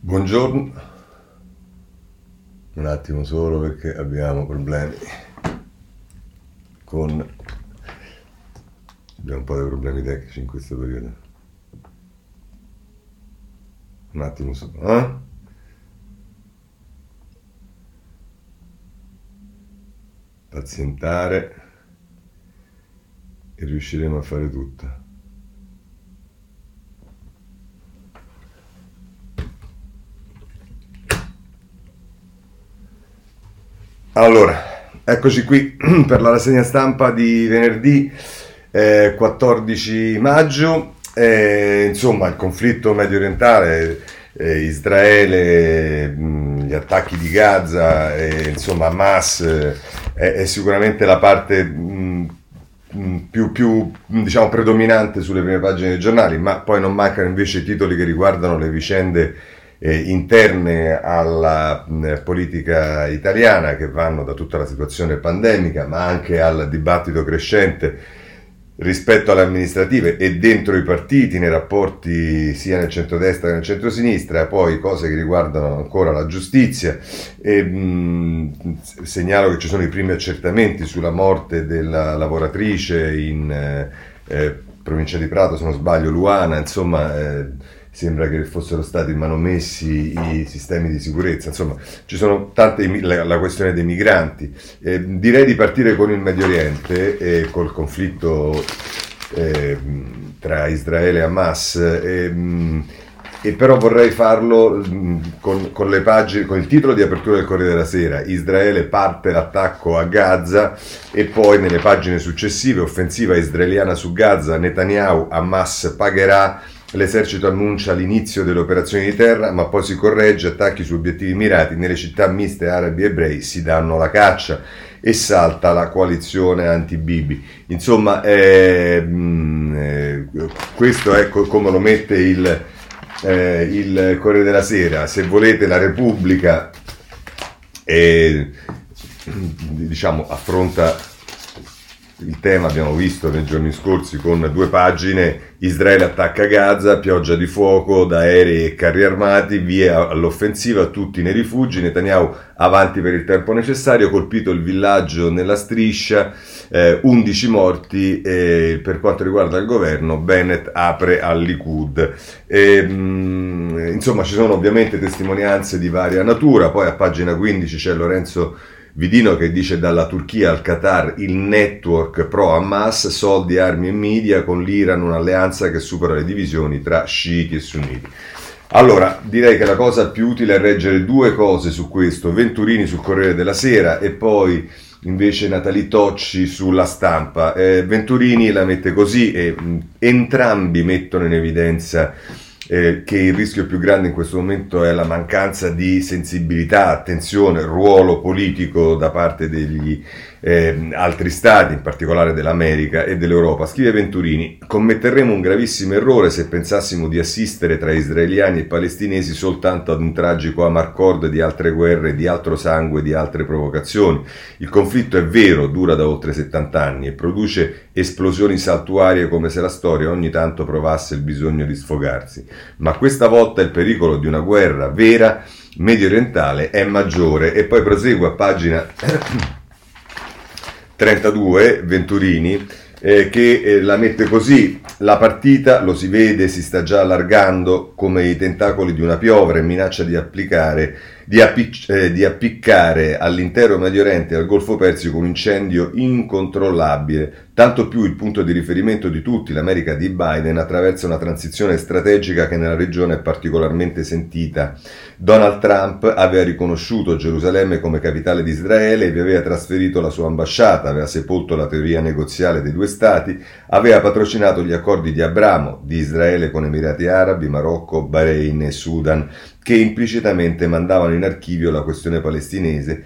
Buongiorno, un attimo solo perché abbiamo problemi con... abbiamo un po' di problemi tecnici in questo periodo. Un attimo solo, eh? Pazientare e riusciremo a fare tutto. Allora, eccoci qui per la rassegna stampa di venerdì eh, 14 maggio. Eh, insomma, il conflitto medio orientale, eh, Israele, mh, gli attacchi di Gaza, insomma, Hamas è, è, sicuramente la parte mh, più, più diciamo, predominante sulle prime pagine dei giornali, ma poi non mancano invece titoli che riguardano le vicende eh, interne alla mh, politica italiana che vanno da tutta la situazione pandemica ma anche al dibattito crescente rispetto alle amministrative e dentro i partiti, nei rapporti sia nel centrodestra che nel centrosinistra, poi cose che riguardano ancora la giustizia. E, mh, segnalo che ci sono i primi accertamenti sulla morte della lavoratrice in eh, eh provincia di Prato, se non sbaglio, Luana, insomma. Eh, sembra che fossero stati manomessi i sistemi di sicurezza, insomma ci sono tante, la, la questione dei migranti. Eh, direi di partire con il Medio Oriente e col conflitto eh, tra Israele e Hamas. Eh, e però vorrei farlo con, con, le pagine, con il titolo di apertura del Corriere della Sera, Israele parte l'attacco a Gaza e poi nelle pagine successive, offensiva israeliana su Gaza, Netanyahu, Hamas pagherà L'esercito annuncia l'inizio delle operazioni di terra, ma poi si corregge, attacchi su obiettivi mirati nelle città miste arabi e ebrei si danno la caccia e salta la coalizione anti-Bibi. Insomma, eh, eh, questo è come lo mette il, eh, il Corriere della Sera. Se volete la Repubblica eh, diciamo, affronta il tema abbiamo visto nei giorni scorsi con due pagine, Israele attacca Gaza, pioggia di fuoco da aerei e carri armati, via all'offensiva, tutti nei rifugi, Netanyahu avanti per il tempo necessario, colpito il villaggio nella striscia, eh, 11 morti e per quanto riguarda il governo Bennett apre al Likud. E, mh, mm, insomma ci sono ovviamente testimonianze di varia natura, poi a pagina 15 c'è Lorenzo Vidino che dice dalla Turchia al Qatar il network pro Hamas, soldi, armi e media, con l'Iran un'alleanza che supera le divisioni tra sciiti e sunniti. Allora, direi che la cosa più utile è reggere due cose su questo, Venturini sul Corriere della Sera e poi invece Natali Tocci sulla stampa. Eh, Venturini la mette così e mh, entrambi mettono in evidenza eh, che il rischio più grande in questo momento è la mancanza di sensibilità, attenzione, ruolo politico da parte degli eh, altri stati, in particolare dell'America e dell'Europa. Scrive Venturini, commetteremo un gravissimo errore se pensassimo di assistere tra israeliani e palestinesi soltanto ad un tragico amarcord di altre guerre, di altro sangue, di altre provocazioni. Il conflitto è vero, dura da oltre 70 anni e produce esplosioni saltuarie come se la storia ogni tanto provasse il bisogno di sfogarsi. Ma questa volta il pericolo di una guerra vera medio orientale è maggiore e poi prosegue a pagina 32 Venturini eh, che eh, la mette così. La partita lo si vede si sta già allargando come i tentacoli di una piovra e minaccia di applicare di, appic- eh, di appiccare all'intero Medio Oriente e al Golfo Persico un incendio incontrollabile, tanto più il punto di riferimento di tutti, l'America di Biden, attraversa una transizione strategica che nella regione è particolarmente sentita. Donald Trump aveva riconosciuto Gerusalemme come capitale di Israele e vi aveva trasferito la sua ambasciata, aveva sepolto la teoria negoziale dei due stati, aveva patrocinato gli accordi di Abramo di Israele con Emirati Arabi, Marocco, Bahrain e Sudan che implicitamente mandavano in archivio la questione palestinese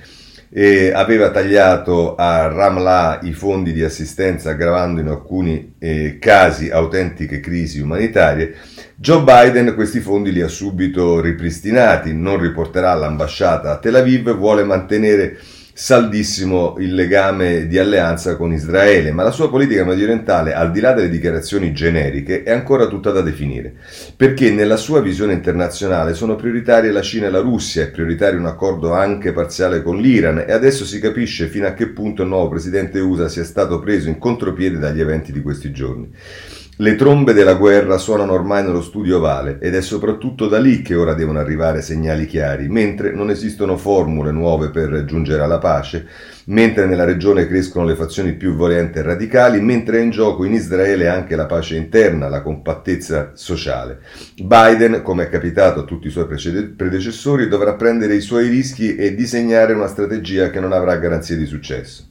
e aveva tagliato a Ramla i fondi di assistenza aggravando in alcuni eh, casi autentiche crisi umanitarie, Joe Biden questi fondi li ha subito ripristinati, non riporterà l'ambasciata a Tel Aviv, vuole mantenere saldissimo il legame di alleanza con Israele, ma la sua politica medio orientale, al di là delle dichiarazioni generiche, è ancora tutta da definire, perché nella sua visione internazionale sono prioritarie la Cina e la Russia, è prioritario un accordo anche parziale con l'Iran e adesso si capisce fino a che punto il nuovo presidente USA sia stato preso in contropiede dagli eventi di questi giorni. Le trombe della guerra suonano ormai nello studio ovale ed è soprattutto da lì che ora devono arrivare segnali chiari, mentre non esistono formule nuove per giungere alla pace, mentre nella regione crescono le fazioni più violente e radicali, mentre è in gioco in Israele anche la pace interna, la compattezza sociale. Biden, come è capitato a tutti i suoi predecessori, dovrà prendere i suoi rischi e disegnare una strategia che non avrà garanzie di successo.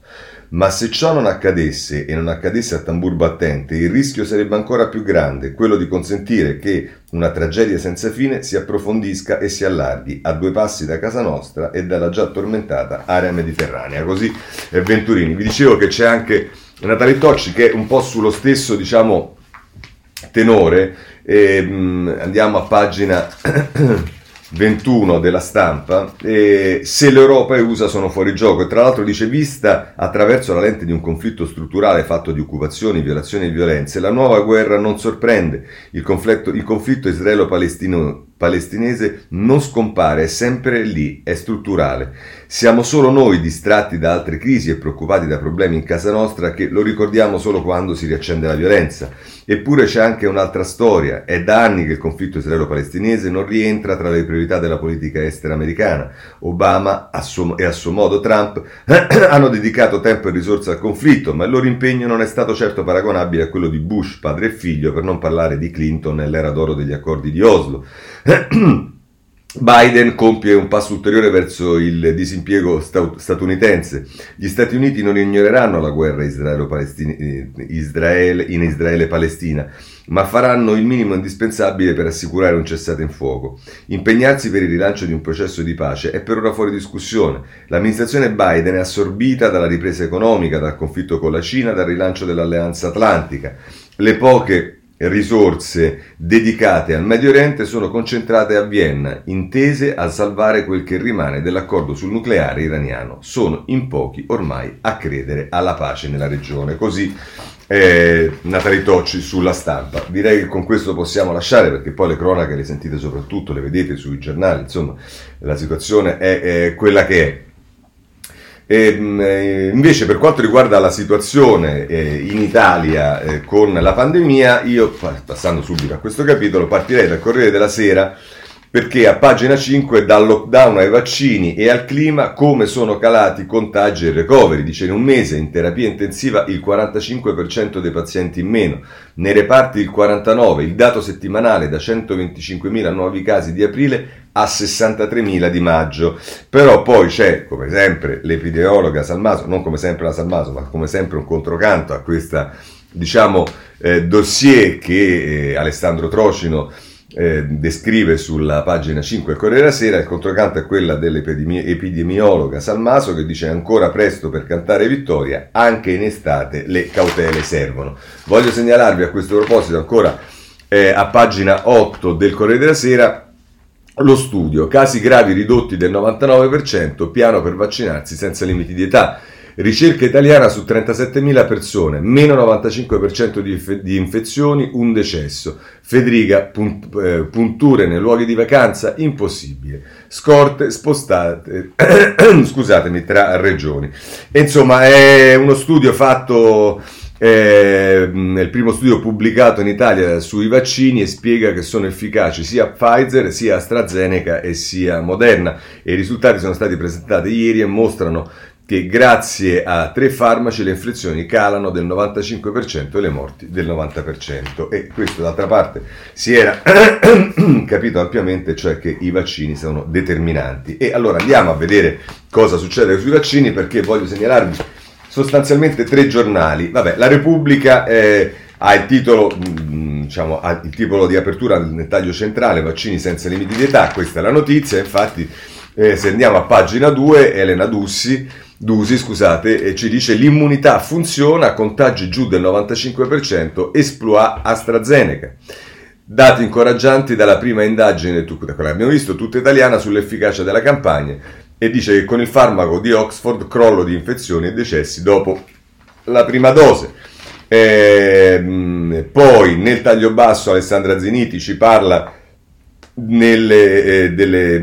Ma se ciò non accadesse e non accadesse a tambur battente, il rischio sarebbe ancora più grande, quello di consentire che una tragedia senza fine si approfondisca e si allarghi a due passi da casa nostra e dalla già tormentata area mediterranea. Così è Venturini. Vi dicevo che c'è anche Natalie Tocci che è un po' sullo stesso, diciamo, tenore. E, mh, andiamo a pagina 21 della stampa, eh, se l'Europa e USA sono fuori gioco. E tra l'altro dice vista attraverso la lente di un conflitto strutturale fatto di occupazioni, violazioni e violenze, la nuova guerra non sorprende, il conflitto, il conflitto israelo-palestinese palestinese non scompare, è sempre lì, è strutturale. Siamo solo noi distratti da altre crisi e preoccupati da problemi in casa nostra che lo ricordiamo solo quando si riaccende la violenza. Eppure c'è anche un'altra storia. È da anni che il conflitto israelo-palestinese non rientra tra le priorità della politica estera americana. Obama suo, e a suo modo Trump hanno dedicato tempo e risorse al conflitto, ma il loro impegno non è stato certo paragonabile a quello di Bush, padre e figlio, per non parlare di Clinton nell'era d'oro degli accordi di Oslo. Biden compie un passo ulteriore verso il disimpiego statunitense. Gli Stati Uniti non ignoreranno la guerra Israele in Israele-Palestina, ma faranno il minimo indispensabile per assicurare un cessate in fuoco. Impegnarsi per il rilancio di un processo di pace è per ora fuori discussione. L'amministrazione Biden è assorbita dalla ripresa economica, dal conflitto con la Cina, dal rilancio dell'alleanza atlantica. Le poche risorse dedicate al Medio Oriente sono concentrate a Vienna, intese a salvare quel che rimane dell'accordo sul nucleare iraniano. Sono in pochi ormai a credere alla pace nella regione. Così eh, Natali Tocci sulla stampa. Direi che con questo possiamo lasciare perché poi le cronache le sentite soprattutto, le vedete sui giornali, insomma la situazione è, è quella che è. E, ehm, eh, invece per quanto riguarda la situazione eh, in Italia eh, con la pandemia, io passando subito a questo capitolo partirei dal Corriere della Sera perché a pagina 5 dal lockdown ai vaccini e al clima come sono calati contagi e recovery. Dice in un mese in terapia intensiva il 45% dei pazienti in meno, nei reparti il 49%, il dato settimanale da 125.000 nuovi casi di aprile a 63.000 di maggio. Però poi c'è, come sempre, l'epidemiologa Salmaso, non come sempre la Salmaso, ma come sempre un controcanto a questa, diciamo, eh, dossier che eh, Alessandro Trocino eh, descrive sulla pagina 5 del Corriere della Sera, il controcanto è quella dell'epidemiologa Salmaso che dice ancora presto per cantare vittoria, anche in estate le cautele servono. Voglio segnalarvi a questo proposito ancora eh, a pagina 8 del Corriere della Sera lo studio, casi gravi ridotti del 99%, piano per vaccinarsi senza limiti di età. Ricerca italiana su 37.000 persone, meno 95% di, di, infezioni, un decesso. Federica, punt, eh, punture nei luoghi di vacanza, impossibile. Scorte spostate, scusatemi, tra regioni. E, insomma, è uno studio fatto eh, nel primo studio pubblicato in Italia sui vaccini e spiega che sono efficaci sia Pfizer, sia AstraZeneca e sia Moderna e i risultati sono stati presentati ieri e mostrano che grazie a tre farmaci le infezioni calano del 95% e le morti del 90%. E questo d'altra parte si era capito ampiamente, cioè che i vaccini sono determinanti. E allora andiamo a vedere cosa succede sui vaccini perché voglio segnalarvi sostanzialmente tre giornali. Vabbè, la Repubblica eh, ha il titolo... Mm, diciamo, il titolo di apertura nel taglio centrale, vaccini senza limiti di età, questa è la notizia, infatti eh, se andiamo a pagina 2, Elena Dussi Dusi, scusate, ci dice l'immunità funziona, contagi giù del 95%, esploit AstraZeneca. Dati incoraggianti dalla prima indagine, quella che abbiamo visto, tutta italiana, sull'efficacia della campagna. e dice che con il farmaco di Oxford crollo di infezioni e decessi dopo la prima dose. Eh, poi nel taglio basso Alessandra Zeniti ci parla nelle, eh, delle,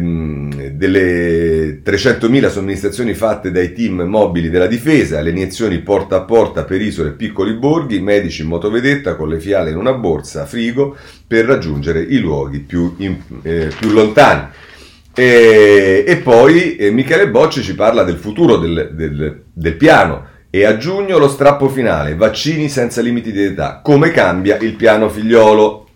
delle 300.000 somministrazioni fatte dai team mobili della difesa, le iniezioni porta a porta per isole e piccoli borghi, medici in motovedetta con le fiale in una borsa, frigo, per raggiungere i luoghi più, in, eh, più lontani. E, e poi eh, Michele Bocci ci parla del futuro del, del, del piano e a giugno lo strappo finale, vaccini senza limiti di età, come cambia il piano figliolo.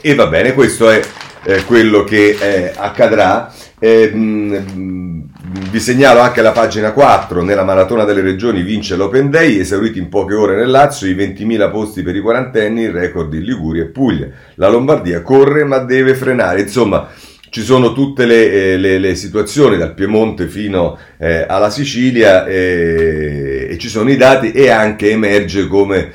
E va bene, questo è eh, quello che eh, accadrà. Mh, vi segnalo anche la pagina 4, nella maratona delle regioni vince l'Open Day, esauriti in poche ore nel Lazio, i 20.000 posti per i quarantenni, il record in Liguria e Puglia. La Lombardia corre ma deve frenare, insomma ci sono tutte le, eh, le, le, situazioni dal Piemonte fino eh, alla Sicilia eh, e ci sono i dati e anche emerge come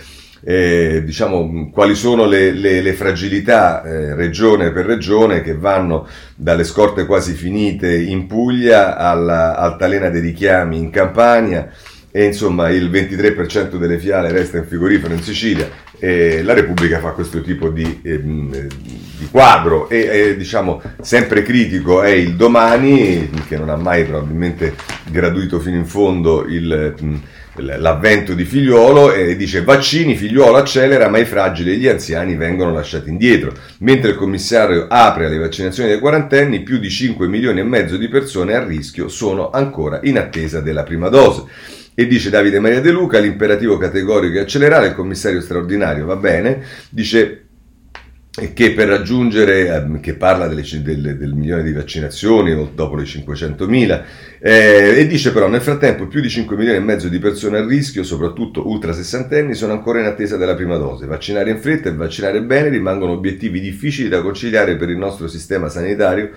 eh, diciamo, quali sono le, le, le fragilità eh, regione per regione che vanno dalle scorte quasi finite in Puglia alla altalena dei richiami in Campania e insomma il 23% delle fiale resta in frigorifero in Sicilia e la Repubblica fa questo tipo di, eh, di quadro e eh, diciamo sempre critico è il domani che non ha mai probabilmente graduito fino in fondo il l'avvento di figliuolo e dice vaccini, figliuolo accelera ma i fragili e gli anziani vengono lasciati indietro. Mentre il commissario apre alle vaccinazioni dei quarantenni, più di 5 milioni e mezzo di persone a rischio sono ancora in attesa della prima dose. E dice Davide Maria De Luca, l'imperativo categorico è accelerare, il commissario straordinario va bene, dice che per raggiungere, ehm, che parla delle, del, del, milione di vaccinazioni dopo le 500.000, eh, e dice però nel frattempo più di 5 milioni e mezzo di persone a rischio, soprattutto ultra sessantenni, sono ancora in attesa della prima dose. Vaccinare in fretta e vaccinare bene rimangono obiettivi difficili da conciliare per il nostro sistema sanitario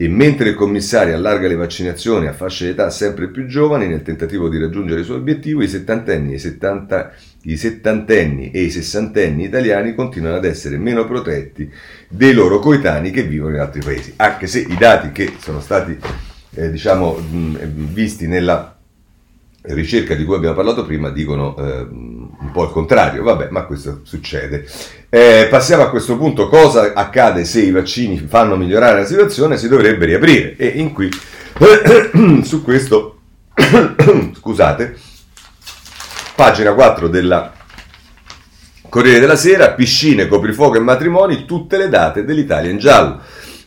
e mentre il commissario allarga le vaccinazioni a fasce d'età sempre più giovani nel tentativo di raggiungere il suo obiettivo, i settantenni, i, 70, i settantenni e i sessantenni italiani continuano ad essere meno protetti dei loro coetanei che vivono in altri paesi, anche se i dati che sono stati eh, diciamo, mh, visti nella ricerca di cui abbiamo parlato prima dicono eh, un po' il contrario, vabbè, ma questo succede. Eh, passiamo a questo punto, cosa accade se i vaccini fanno migliorare la situazione? Si dovrebbe riaprire e in qui su questo, scusate, pagina 4 della Corriere della Sera, piscine, coprifuoco e matrimoni, tutte le date dell'Italia in giallo.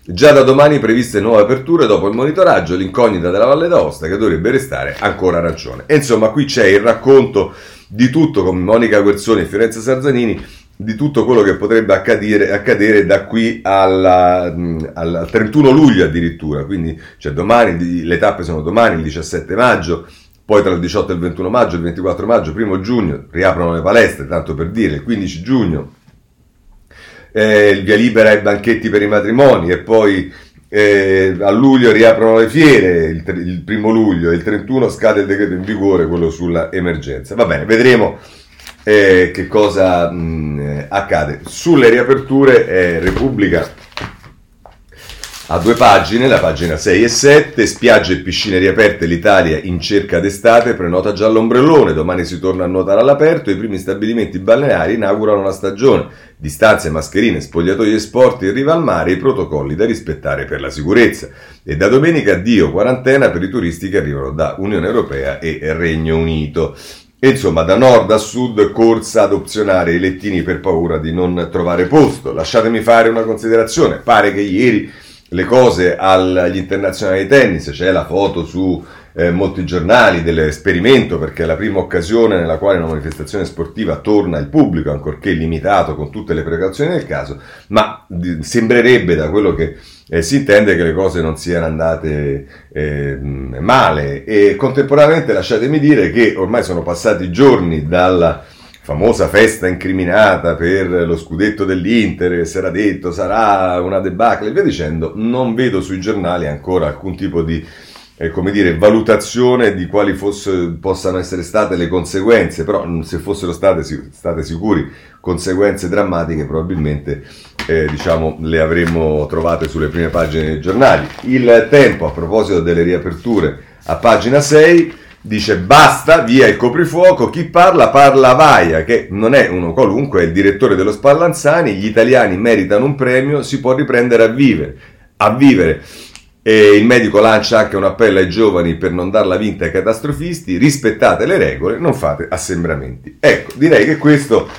Già da domani previste nuove aperture dopo il monitoraggio, l'incognita della Valle d'Aosta che dovrebbe restare ancora ragione. E insomma, qui c'è il racconto di tutto con Monica Guerzoni e Fiorenza Sarzanini, di tutto quello che potrebbe accadere, accadere da qui alla, al 31 luglio addirittura. Quindi cioè domani, le tappe sono domani, il 17 maggio, poi tra il 18 e il 21 maggio, il 24 maggio, primo giugno riaprono le palestre, tanto per dire, il 15 giugno eh, il via libera ai banchetti per i matrimoni e poi eh, a luglio riaprono le fiere, il, il, primo luglio e il 31 scade il decreto in vigore, quello sulla emergenza. Va bene, vedremo eh, che cosa mh, accade. Sulle riaperture eh, Repubblica a due pagine, la pagina 6 e 7, spiagge e piscine riaperte, l'Italia in cerca d'estate, prenota già l'ombrellone, domani si torna a nuotare all'aperto, i primi stabilimenti balneari inaugurano la stagione, distanze, mascherine, spogliatoi e sport in riva al mare, i protocolli da rispettare per la sicurezza. E da domenica addio quarantena per i turisti che arrivano da Unione Europea e Regno Unito. E insomma, da nord a sud, corsa ad opzionare i lettini per paura di non trovare posto. Lasciatemi fare una considerazione, pare che ieri le cose agli internazionali tennis, c'è la foto su eh, molti giornali dell'esperimento perché è la prima occasione nella quale una manifestazione sportiva torna al pubblico, ancorché limitato con tutte le precauzioni del caso, ma di, sembrerebbe da quello che eh, si intende che le cose non siano andate eh, male. E contemporaneamente lasciatemi dire che ormai sono passati giorni dalla famosa festa incriminata per lo scudetto dell'Inter, che si era detto sarà una debacle e via dicendo, non vedo sui giornali ancora alcun tipo di eh, come dire, valutazione di quali fosse, possano essere state le conseguenze, però mm, se fossero state, state sicuri conseguenze drammatiche probabilmente eh, diciamo, le avremmo trovate sulle prime pagine dei giornali. Il tempo, a proposito delle riaperture, a pagina 6 dice basta, via il coprifuoco, chi parla parla Vaia, che non è uno qualunque, è il direttore dello Spallanzani, gli italiani meritano un premio, si può riprendere a vivere. A vivere. E il medico lancia anche un appello ai giovani per non darla vinta ai catastrofisti, rispettate le regole, non fate assembramenti. Ecco, direi che questo,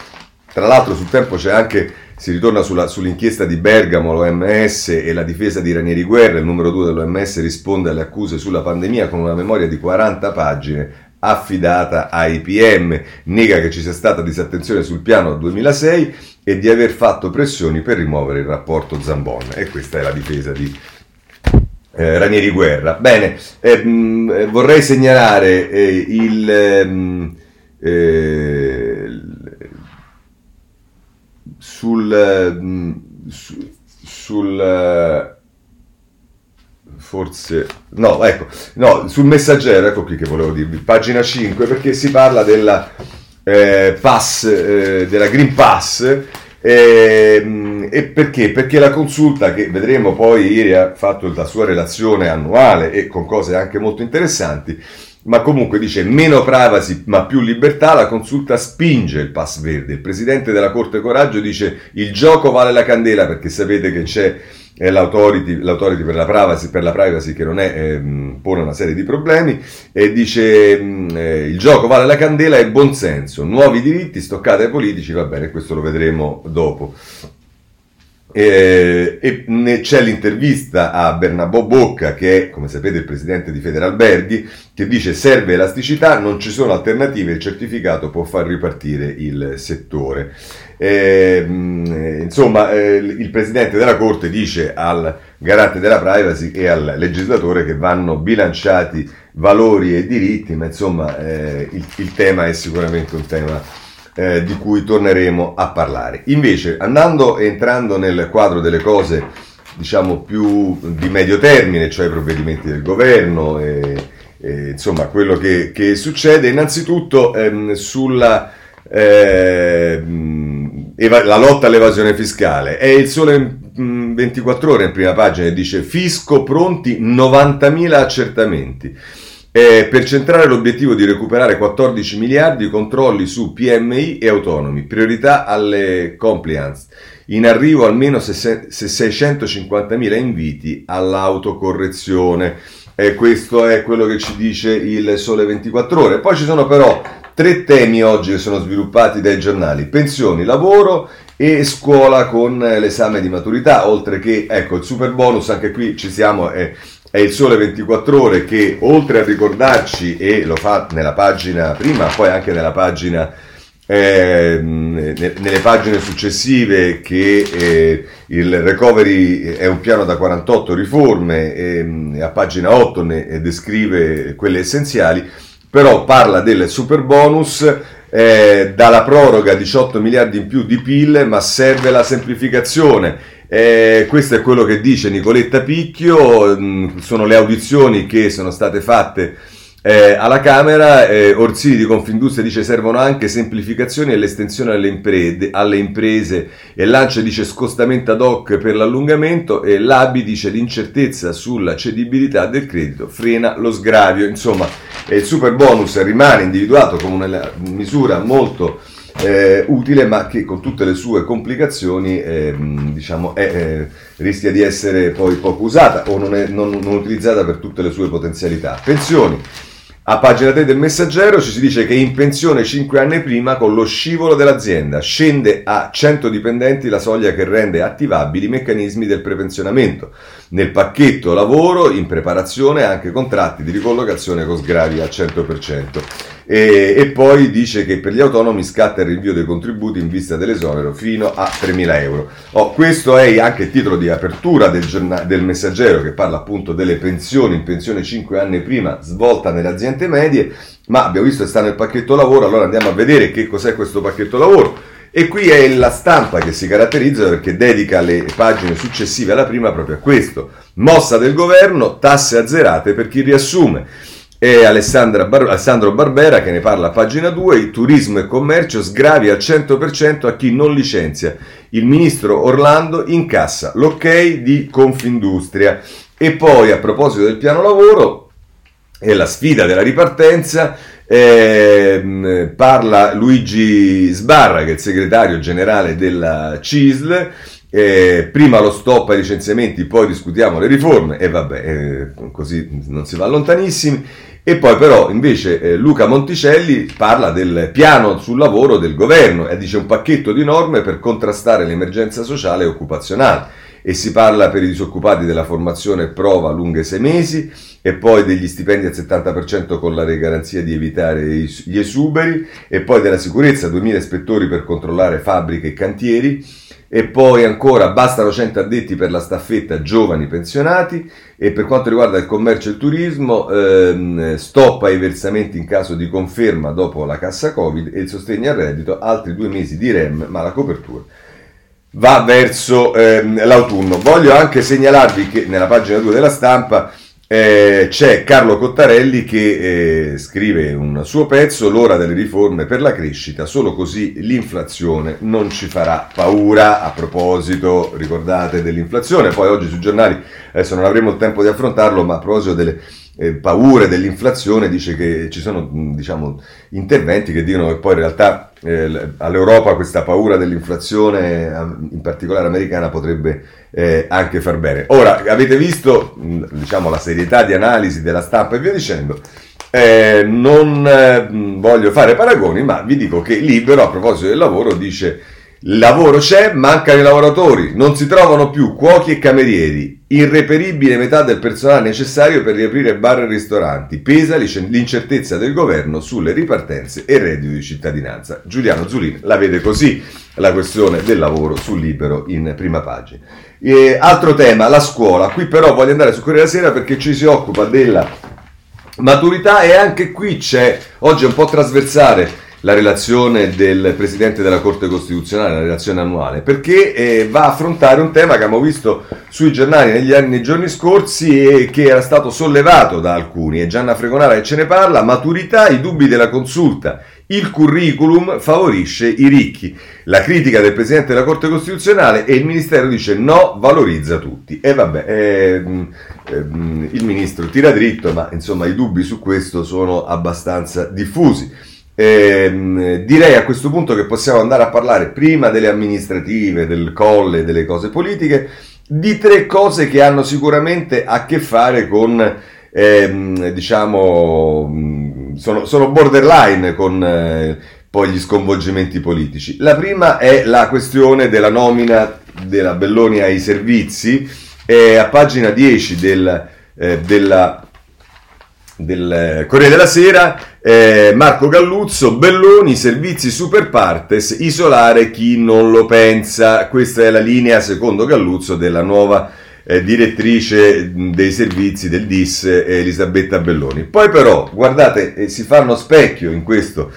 tra l'altro sul tempo c'è anche, si ritorna sulla, sull'inchiesta di Bergamo, l'OMS e la difesa di Ranieri Guerra, il numero 2 dell'OMS risponde alle accuse sulla pandemia con una memoria di 40 pagine affidata ai PM, nega che ci sia stata disattenzione sul piano 2006 e di aver fatto pressioni per rimuovere il rapporto Zambon. E questa è la difesa di eh, Ranieri Guerra. Bene, eh, vorrei segnalare eh, il, ehm, eh, sul, ehm, su, sul eh, forse no, ecco, no, sul messaggero, ecco qui che volevo dirvi, pagina 5 perché si parla della eh, pass della Green Pass e, ehm, e, perché? Perché la consulta che vedremo poi ieri ha fatto la sua relazione annuale e con cose anche molto interessanti, ma comunque dice meno privacy ma più libertà, la consulta spinge il pass verde. Il presidente della Corte Coraggio dice il gioco vale la candela perché sapete che c'è è l'autority, per, la privacy, per, la privacy, che non è, ehm, pone una serie di problemi e dice mm, eh, il gioco vale la candela e buon senso, nuovi diritti stoccati ai politici, va bene, questo lo vedremo dopo. E, e c'è l'intervista a Bernabò Bocca, che è, come sapete, il presidente di Federalberghi, che dice serve elasticità, non ci sono alternative, il certificato può far ripartire il settore. E, insomma, eh, il presidente della Corte dice al garante della privacy e al legislatore che vanno bilanciati valori e diritti, ma insomma eh, il, il tema è sicuramente un tema eh, di cui torneremo a parlare. Invece, andando entrando nel quadro delle cose, diciamo più di medio termine, cioè i provvedimenti del governo e, e insomma quello che, che, succede, innanzitutto ehm, sulla eh, eva- la lotta all'evasione fiscale. È il sole 24 ore in prima pagina e dice fisco pronti 90.000 accertamenti. Eh, per centrare l'obiettivo di recuperare 14 miliardi, controlli su PMI e autonomi, priorità alle compliance, in arrivo almeno 650.000 inviti all'autocorrezione. Eh, questo è quello che ci dice il Sole 24 ore. Poi ci sono però tre temi oggi che sono sviluppati dai giornali, pensioni, lavoro e scuola con l'esame di maturità, oltre che ecco il super bonus, anche qui ci siamo, eh, è il Sole 24 Ore che oltre a ricordarci, e lo fa nella pagina prima, poi anche nella pagina, eh, nelle pagine successive, che eh, il recovery è un piano da 48 riforme, e, a pagina 8 ne descrive quelle essenziali, però parla del super bonus. Eh, dalla proroga 18 miliardi in più di PIL, ma serve la semplificazione eh, questo è quello che dice Nicoletta Picchio, mm, sono le audizioni che sono state fatte eh, alla Camera, eh, Orsini di Confindustria dice servono anche semplificazioni e l'estensione alle imprese, alle imprese. E Lancia dice scostamento ad hoc per l'allungamento. E l'Abi dice l'incertezza sulla cedibilità del credito frena lo sgravio. Insomma, il super bonus rimane individuato come una misura molto eh, utile ma che con tutte le sue complicazioni eh, diciamo, è, eh, rischia di essere poi poco usata o non, è, non, non utilizzata per tutte le sue potenzialità. Pensioni. A pagina 3 del messaggero ci si dice che in pensione 5 anni prima con lo scivolo dell'azienda scende a 100 dipendenti la soglia che rende attivabili i meccanismi del prepensionamento. Nel pacchetto lavoro in preparazione anche contratti di ricollocazione con sgravi al 100%. E, e, poi dice che per gli autonomi scatta il rinvio dei contributi in vista dell'esonero fino a 3.000 euro. Oh, questo è anche il titolo di apertura del, giornale, del messaggero che parla appunto delle pensioni, in pensione 5 anni prima svolta nelle aziende medie, ma abbiamo visto che sta nel pacchetto lavoro, allora andiamo a vedere che cos'è questo pacchetto lavoro. E qui è la stampa che si caratterizza perché dedica le pagine successive alla prima proprio a questo. Mossa del governo, tasse azzerate per chi riassume. E Bar- Alessandro Barbera che ne parla a pagina 2, il turismo e commercio sgravi al 100% a chi non licenzia. Il ministro Orlando incassa l'ok di Confindustria. E poi a proposito del piano lavoro e la sfida della ripartenza, eh, parla Luigi Sbarra che è il segretario generale della CISL eh, prima lo stop ai licenziamenti, poi discutiamo le riforme e vabbè, eh, così non si va lontanissimi. E poi però invece eh, Luca Monticelli parla del piano sul lavoro del governo e dice un pacchetto di norme per contrastare l'emergenza sociale e occupazionale. E si parla per i disoccupati della formazione prova lunghe sei mesi e poi degli stipendi al 70% con la garanzia di evitare gli esuberi e poi della sicurezza, 2000 ispettori per controllare fabbriche e cantieri e poi ancora bastano 100 addetti per la staffetta giovani pensionati. E per quanto riguarda il commercio e il turismo ehm, stop ai versamenti in caso di conferma dopo la cassa covid e il sostegno al reddito altri due mesi di REM ma la copertura va verso ehm, l'autunno. Voglio anche segnalarvi che nella pagina 2 della stampa eh, c'è Carlo Cottarelli che eh, scrive un suo pezzo, L'ora delle riforme per la crescita, solo così l'inflazione non ci farà paura. A proposito, ricordate dell'inflazione, poi oggi sui giornali, adesso non avremo il tempo di affrontarlo, ma a proposito delle eh, paure dell'inflazione, dice che ci sono diciamo, interventi che dicono che poi in realtà eh, all'Europa questa paura dell'inflazione, in particolare americana, potrebbe eh, anche far bene. Ora, avete visto diciamo, la serietà di analisi della stampa e via dicendo. Eh, non eh, voglio fare paragoni, ma vi dico che Libero, a proposito del lavoro, dice lavoro c'è, mancano i lavoratori, non si trovano più cuochi e camerieri, irreperibile metà del personale necessario per riaprire bar e ristoranti, pesa l'incertezza del governo sulle ripartenze e reddito di cittadinanza. Giuliano Zulin la vede così la questione del lavoro sul libero in prima pagina. E altro tema, la scuola. Qui però voglio andare su Corriere Sera perché ci si occupa della maturità e anche qui c'è, oggi è un po' trasversale, la relazione del Presidente della Corte Costituzionale, la relazione annuale, perché eh, va a affrontare un tema che abbiamo visto sui giornali negli anni, giorni scorsi e che era stato sollevato da alcuni, e Gianna Fregonara che ce ne parla, maturità, i dubbi della consulta, il curriculum favorisce i ricchi. La critica del Presidente della Corte Costituzionale e il Ministero dice no, valorizza tutti. E vabbè, ehm, ehm, il Ministro tira dritto, ma insomma i dubbi su questo sono abbastanza diffusi. Ehm, direi a questo punto che possiamo andare a parlare prima delle amministrative, del colle, delle cose politiche, di tre cose che hanno sicuramente a che fare con, ehm, diciamo, sono, sono, borderline con eh, poi gli sconvolgimenti politici. La prima è la questione della nomina della Belloni ai servizi, è a pagina 10 del, eh, della del Corriere della Sera, eh, Marco Galluzzo, Belloni, servizi super partes, isolare chi non lo pensa. Questa è la linea, secondo Galluzzo, della nuova eh, direttrice dei servizi del DIS, Elisabetta Belloni. Poi però, guardate, eh, si fanno specchio in questo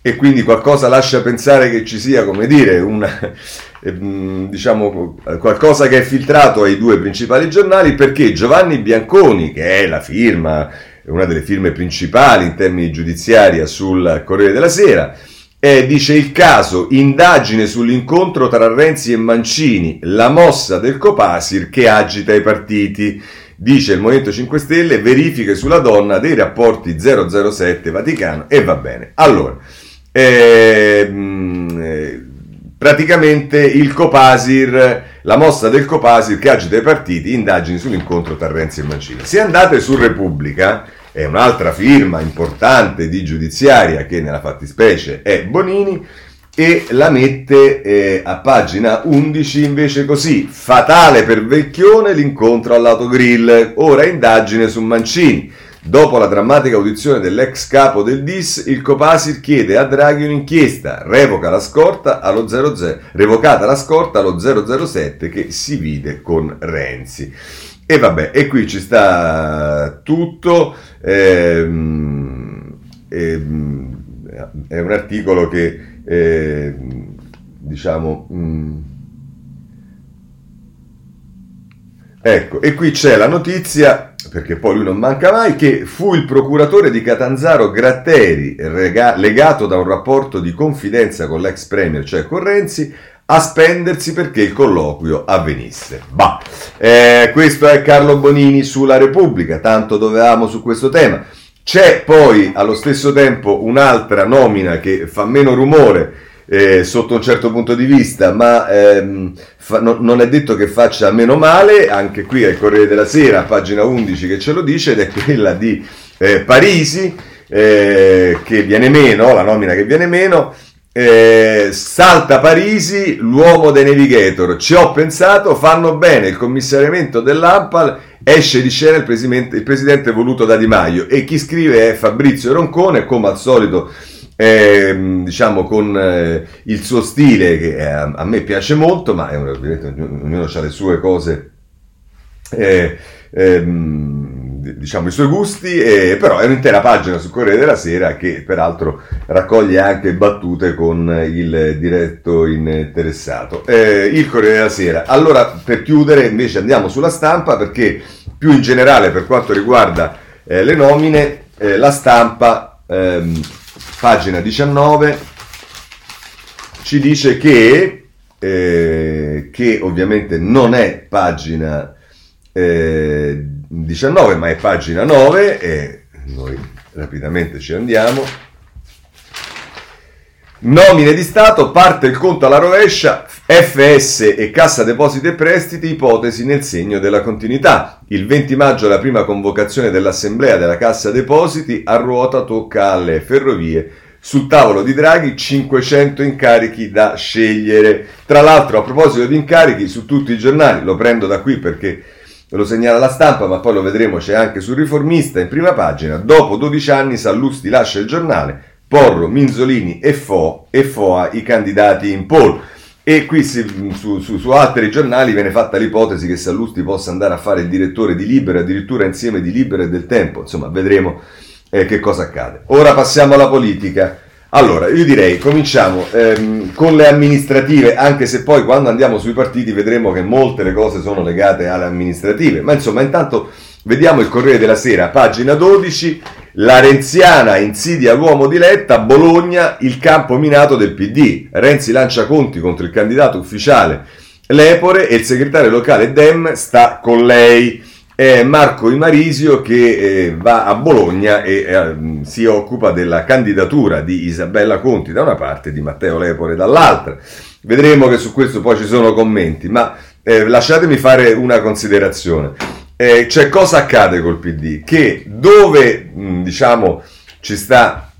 e quindi qualcosa lascia pensare che ci sia, come dire, una, eh, diciamo, qualcosa che è filtrato ai due principali giornali perché Giovanni Bianconi, che è la firma una delle firme principali in termini giudiziari sul Corriere della Sera, eh, dice il caso, indagine sull'incontro tra Renzi e Mancini, la mossa del Copasir che agita i partiti. Dice il Movimento 5 Stelle, verifiche sulla donna dei rapporti 007 Vaticano e va bene. Allora, ehm, eh, praticamente il Copasir, la mossa del Copasir che agita i partiti, indagini sull'incontro tra Renzi e Mancini. Se andate su Repubblica, è un'altra firma importante di giudiziaria che nella fattispecie è Bonini e la mette eh, a pagina 11 invece così. Fatale per Vecchione l'incontro all'autogrill. Ora indagine su Mancini. Dopo la drammatica audizione dell'ex capo del DIS, il Copasir chiede a Draghi un'inchiesta, revoca la scorta allo 00, revocata la scorta allo 007 che si vide con Renzi. E vabbè, e qui ci sta tutto. Ehm, ehm, è un articolo che eh, diciamo... Mh, mm, ecco, e qui c'è la notizia, perché poi lui non manca mai, che fu il procuratore di Catanzaro Gratteri, rega- legato da un rapporto di confidenza con l'ex premier, cioè con Renzi, a spendersi perché il colloquio avvenisse. Bah, eh, questo è Carlo Bonini sulla Repubblica, tanto dovevamo su questo tema. C'è poi allo stesso tempo un'altra nomina che fa meno rumore eh, sotto un certo punto di vista, ma ehm, fa, no, non è detto che faccia meno male, anche qui al Corriere della Sera, pagina 11 che ce lo dice, ed è quella di eh, Parisi, eh, che viene meno, la nomina che viene meno, eh, salta Parisi, l'uomo dei navigator. Ci ho pensato, fanno bene il commissariamento dell'Ampal, esce di scena il presidente, il presidente voluto da Di Maio e chi scrive è Fabrizio Roncone, come al solito. Eh, diciamo con eh, il suo stile che a, a, me piace molto, ma è un, ognuno ha le sue cose. Eh, ehm, diciamo, i suoi gusti, e, però è un'intera pagina sul Corriere della Sera che peraltro raccoglie anche battute con il diretto interessato. Eh, il Corriere della Sera. Allora, per chiudere, invece andiamo sulla stampa perché più in generale per quanto riguarda eh, le nomine, eh, la stampa, ehm, pagina 19, ci dice che, eh, che ovviamente non è pagina eh, 19, ma è pagina 9 e noi rapidamente ci andiamo. Nomine di Stato, parte il conto alla rovescia, FS e Cassa Depositi e Prestiti, ipotesi nel segno della continuità. Il 20 maggio la prima convocazione dell'Assemblea della Cassa Depositi, a ruota tocca alle ferrovie. Sul tavolo di Draghi 500 incarichi da scegliere. Tra l'altro, a proposito di incarichi, su tutti i giornali, lo prendo da qui perché lo segnala la stampa, ma poi lo vedremo, c'è anche sul riformista in prima pagina. Dopo 12 anni Sallusti lascia il giornale, Porro, Minzolini e, Fo, e Foa i candidati in poll. E qui su, su, su, altri giornali viene fatta l'ipotesi che Sallusti possa andare a fare il direttore di Libera, addirittura insieme di Libera e del Tempo. Insomma, vedremo eh, che cosa accade. Ora passiamo alla politica. Allora, io direi, cominciamo ehm, con le amministrative, anche se poi quando andiamo sui partiti vedremo che molte le cose sono legate alle amministrative, ma insomma intanto vediamo il Corriere della Sera, pagina 12, la renziana insidia l'uomo di Letta, Bologna, il campo minato del PD, Renzi lancia conti contro il candidato ufficiale Lepore e il segretario locale Dem sta con lei è Marco Imarisio che eh, va a Bologna e eh, si occupa della candidatura di Isabella Conti da una parte e di Matteo Lepore dall'altra. Vedremo che su questo poi ci sono commenti, ma eh, lasciatemi fare una considerazione. Eh, cioè cosa accade col PD? Che dove mh, diciamo ci sta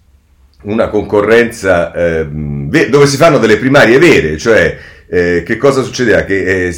una concorrenza ehm, dove si fanno delle primarie vere, cioè eh, che cosa succedeva? Che eh,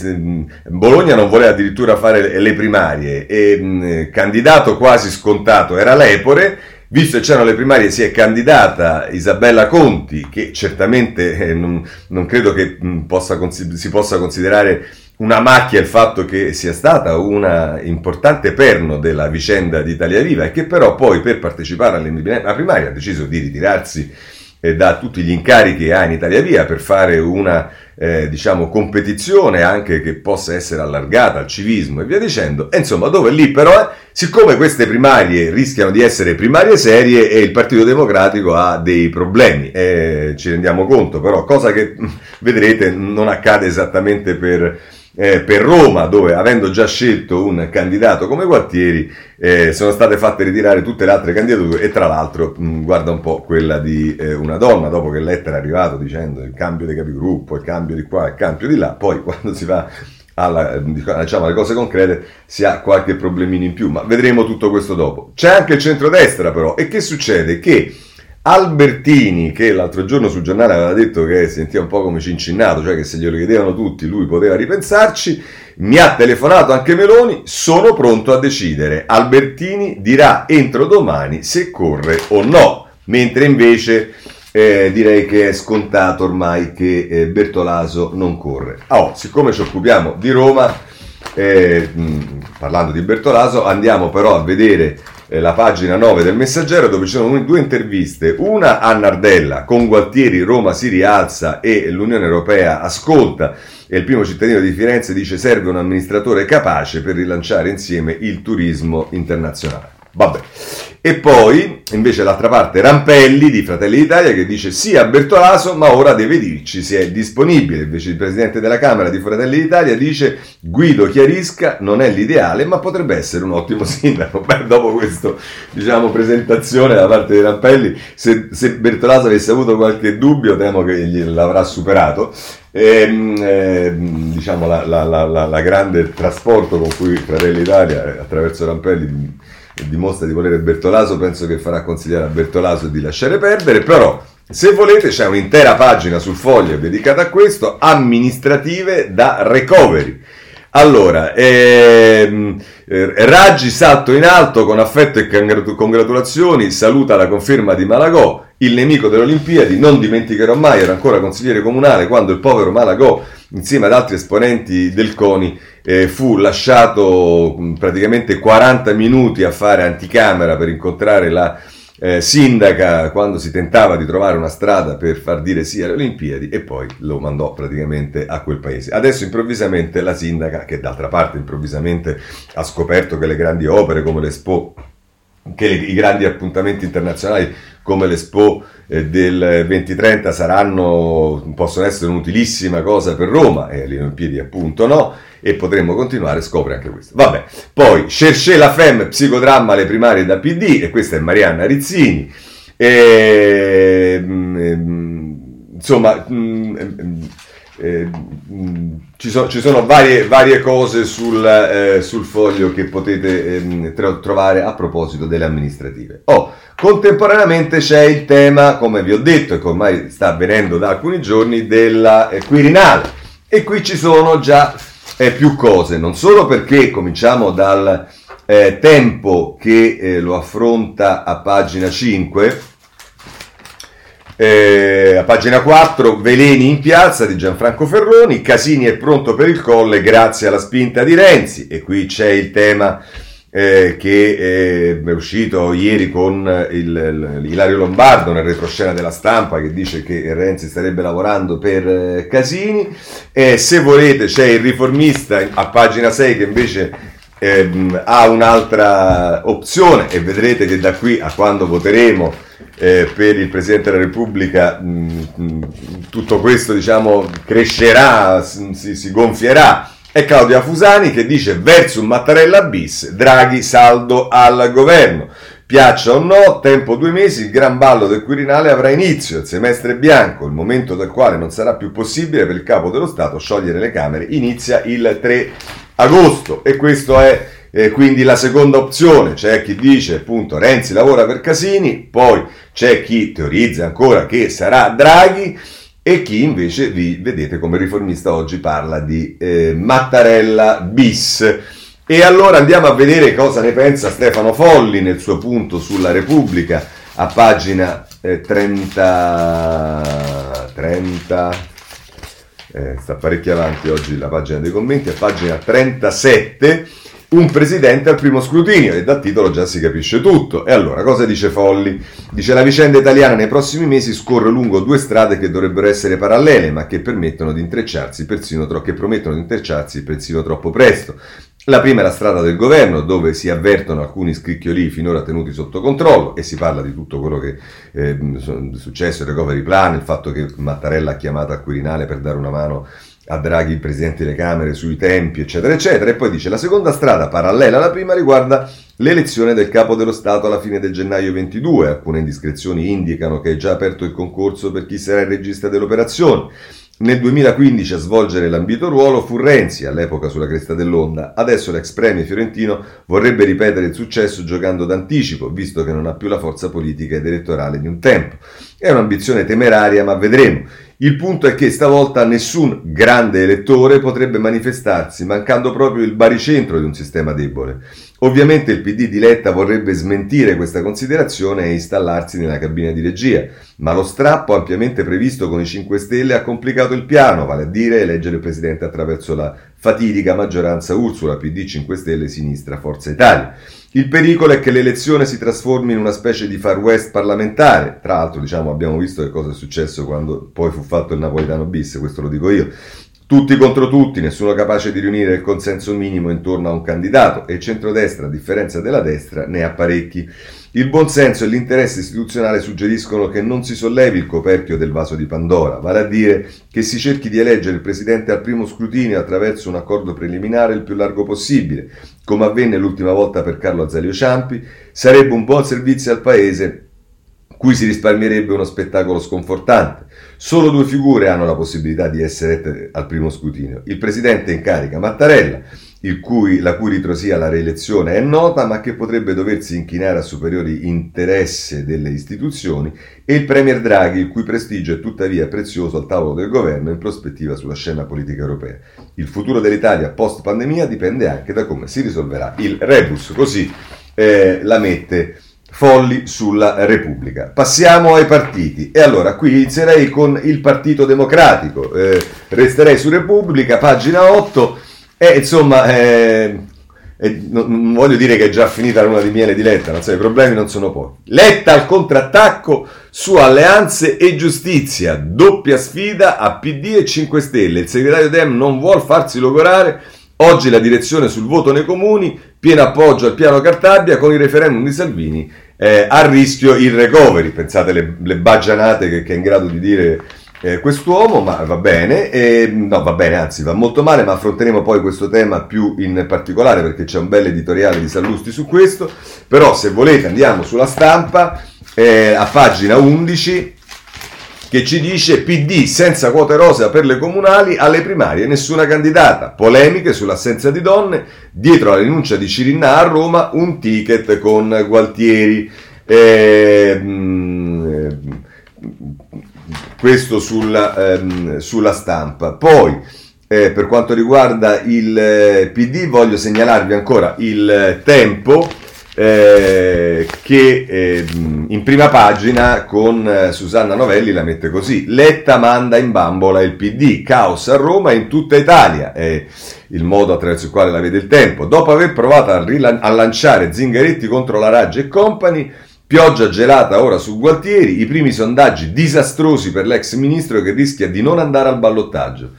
Bologna non voleva addirittura fare le primarie e mh, candidato quasi scontato era Lepore. Visto che c'erano le primarie, si è candidata Isabella Conti, che certamente eh, non, non, credo che mh, possa, si possa considerare una macchia il fatto che sia stata una importante perno della vicenda di Italia Viva e che però poi per partecipare alla primaria ha deciso di ritirarsi eh, da tutti gli incarichi che ha in Italia Via per fare una eh, diciamo, competizione anche che possa essere allargata al civismo e via dicendo. E insomma, dove lì però, è, siccome queste primarie rischiano di essere primarie serie e il Partito Democratico ha dei problemi, eh, ci rendiamo conto, però cosa che vedrete non accade esattamente per eh, per Roma, dove avendo già scelto un candidato come Gualtieri, eh, sono state fatte ritirare tutte le altre candidature e tra l'altro mh, guarda un po' quella di eh, una donna, dopo che Letta è arrivato dicendo il cambio dei capigruppo, il cambio di qua, il cambio di là, poi quando si va alla, diciamo, alle cose concrete si ha qualche problemino in più, ma vedremo tutto questo dopo. C'è anche il centrodestra però, e che succede? Che Albertini, che l'altro giorno sul giornale aveva detto che sentiva un po' come cincinnato, cioè che se glielo chiedevano tutti lui poteva ripensarci, mi ha telefonato anche Meloni, sono pronto a decidere. Albertini dirà entro domani se corre o no, mentre invece eh, direi che è scontato ormai che eh, Bertolaso non corre. Oh, siccome ci occupiamo di Roma, eh, mh, parlando di Bertolaso, andiamo però a vedere la pagina 9 del Messaggero dove ci sono due interviste, una a Nardella con Gualtieri, Roma si rialza e l'Unione Europea ascolta e il primo cittadino di Firenze dice serve un amministratore capace per rilanciare insieme il turismo internazionale. Vabbè. E poi, invece, l'altra parte, Rampelli di Fratelli d'Italia che dice sì a Bertolaso, ma ora deve dirci se è disponibile. Invece il presidente della Camera di Fratelli d'Italia dice Guido chiarisca, non è l'ideale, ma potrebbe essere un ottimo sindaco. Beh, dopo questa, diciamo, presentazione da parte di Rampelli, se, se Bertolaso avesse avuto qualche dubbio, temo che l'avrà superato. E, ehm, eh, diciamo la, la, la, la, grande trasporto con cui Fratelli d'Italia attraverso Rampelli dimostra di volere Bertolaso, penso che farà consigliare a Bertolaso di lasciare perdere, però se volete c'è un'intera pagina sul foglio dedicata a questo, amministrative da recovery. Allora, ehm, eh, Raggi salto in alto con affetto e congratulazioni, saluta la conferma di Malagò, il nemico delle Olimpiadi, non dimenticherò mai, era ancora consigliere comunale quando il povero Malagò, insieme ad altri esponenti del CONI, eh, fu lasciato mh, praticamente 40 minuti a fare anticamera per incontrare la eh, sindaca quando si tentava di trovare una strada per far dire sì alle Olimpiadi e poi lo mandò praticamente a quel paese. Adesso improvvisamente la sindaca, che d'altra parte improvvisamente ha scoperto che le grandi opere come l'Expo, che i grandi appuntamenti internazionali come l'Expo eh, del 2030 saranno, possono essere un'utilissima cosa per Roma, e le Olimpiadi appunto no, e potremmo continuare, scopre anche questo. Vabbè, poi Cherché la Femme, psicodramma le primarie da PD, e questa è Marianna Rizzini. E, mm, insomma, mm, eh, mm, ci, so, ci, sono varie, varie cose sul, eh, sul, foglio che potete eh, trovare a proposito delle amministrative. Oh, contemporaneamente c'è il tema, come vi ho detto e che ormai sta avvenendo da alcuni giorni, della eh, Quirinale. E qui ci sono già eh, più cose, non solo perché cominciamo dal tempo che lo affronta a pagina 5, eh, a pagina 4, Veleni in piazza di Gianfranco Ferroni, Casini è pronto per il colle grazie alla spinta di Renzi e qui c'è il tema eh, che eh, è uscito ieri con il, il, Ilario Lombardo nel retroscena della stampa che dice che Renzi starebbe lavorando per eh, Casini. Se volete c'è il riformista a pagina 6 che invece ehm, ha un'altra opzione e vedrete che da qui a quando voteremo eh, per il Presidente della Repubblica mh, mh, tutto questo diciamo crescerà, si, si gonfierà. È Claudia Fusani che dice verso un Mattarella bis, Draghi saldo al governo. Piaccia o no, tempo due mesi, il gran ballo del Quirinale avrà inizio, il semestre bianco, il momento del quale non sarà più possibile per il capo dello Stato sciogliere le Camere, inizia il 3 agosto. E questa è eh, quindi la seconda opzione. C'è chi dice appunto Renzi lavora per Casini, poi c'è chi teorizza ancora che sarà Draghi e chi invece vi vedete come riformista oggi parla di eh, Mattarella bis. E allora andiamo a vedere cosa ne pensa Stefano Folli nel suo punto sulla Repubblica a pagina eh, 30, 30 eh, sta parecchio avanti oggi la pagina dei commenti, a pagina 37 un presidente al primo scrutinio e dal titolo già si capisce tutto. E allora, cosa dice Folli? Dice la vicenda italiana nei prossimi mesi scorre lungo due strade che dovrebbero essere parallele, ma che permettono di intrecciarsi persino, tro- che promettono di intrecciarsi persino troppo presto. La prima è la strada del governo, dove si avvertono alcuni scricchioli finora tenuti sotto controllo e si parla di tutto quello che eh, è successo, il recovery plan, il fatto che Mattarella ha chiamato al Quirinale per dare una mano a Draghi, il Presidente delle Camere, sui tempi, eccetera, eccetera. E poi dice la seconda strada, parallela alla prima, riguarda l'elezione del capo dello Stato alla fine del gennaio 22. Alcune indiscrezioni indicano che è già aperto il concorso per chi sarà il regista dell'operazione. Nel 2015 a svolgere l'ambito ruolo fu Renzi, all'epoca sulla cresta dell'onda. Adesso l'ex premier fiorentino vorrebbe ripetere il successo giocando d'anticipo, visto che non ha più la forza politica ed elettorale di un tempo. È un'ambizione temeraria, ma vedremo. Il punto è che stavolta nessun grande elettore potrebbe manifestarsi, mancando proprio il baricentro di un sistema debole. Ovviamente il PD di Letta vorrebbe smentire questa considerazione e installarsi nella cabina di regia, ma lo strappo ampiamente previsto con i 5 Stelle ha complicato il piano, vale a dire eleggere il Presidente attraverso la fatidica maggioranza Ursula, PD 5 Stelle, Sinistra, Forza Italia. Il pericolo è che l'elezione si trasformi in una specie di far west parlamentare. Tra l'altro, diciamo, abbiamo visto che cosa è successo quando poi fu fatto il napoletano bis, questo lo dico io. Tutti contro tutti, nessuno capace di riunire il consenso minimo intorno a un candidato e il centrodestra, a differenza della destra, ne ha parecchi. Il buonsenso e l'interesse istituzionale suggeriscono che non si sollevi il coperchio del vaso di Pandora, vale a dire che si cerchi di eleggere il Presidente al primo scrutinio attraverso un accordo preliminare il più largo possibile, come avvenne l'ultima volta per Carlo Azzalio Ciampi, sarebbe un buon servizio al Paese cui si risparmierebbe uno spettacolo sconfortante. Solo due figure hanno la possibilità di essere al primo scrutinio, il Presidente in carica Mattarella, cui, la cui ritrosia alla reelezione è nota, ma che potrebbe doversi inchinare a superiori interessi delle istituzioni, e il Premier Draghi, il cui prestigio è tuttavia prezioso al tavolo del governo in prospettiva sulla scena politica europea. Il futuro dell'Italia post pandemia dipende anche da come si risolverà il rebus, così eh, la mette folli sulla Repubblica. Passiamo ai partiti e allora qui inizierei con il Partito Democratico, eh, resterei su Repubblica, pagina 8 e insomma, eh, eh, non, voglio dire che è già finita l'una di miele di Letta, non so, i problemi non sono pochi. Letta al contrattacco su alleanze e giustizia, doppia sfida a PD e 5 Stelle. Il segretario Dem non vuol farsi logorare. Oggi la direzione sul voto nei comuni, pieno appoggio al piano Cartabia con il referendum di Salvini, eh, a rischio il recovery. Pensate le, le baggianate che, che è in grado di dire eh, quest'uomo, ma va bene, eh, no va bene, anzi va molto male, ma affronteremo poi questo tema più in particolare perché c'è un bel editoriale di Sallusti su questo, però se volete andiamo sulla stampa eh, a pagina 11 che ci dice PD senza quote rosa per le comunali alle primarie, nessuna candidata, polemiche sull'assenza di donne, dietro alla rinuncia di Cirinna a Roma un ticket con Gualtieri. Eh, questo sulla, ehm, sulla stampa. Poi, eh, per quanto riguarda il eh, PD, voglio segnalarvi ancora il tempo. Eh, che eh, in prima pagina con eh, Susanna Novelli la mette così: Letta manda in bambola il PD, caos a Roma e in tutta Italia. È il modo attraverso il quale la vede il tempo. Dopo aver provato a, rilan- a lanciare Zingaretti contro la Raggi e Company, Pioggia gelata ora su Gualtieri, i primi sondaggi disastrosi per l'ex ministro che rischia di non andare al ballottaggio.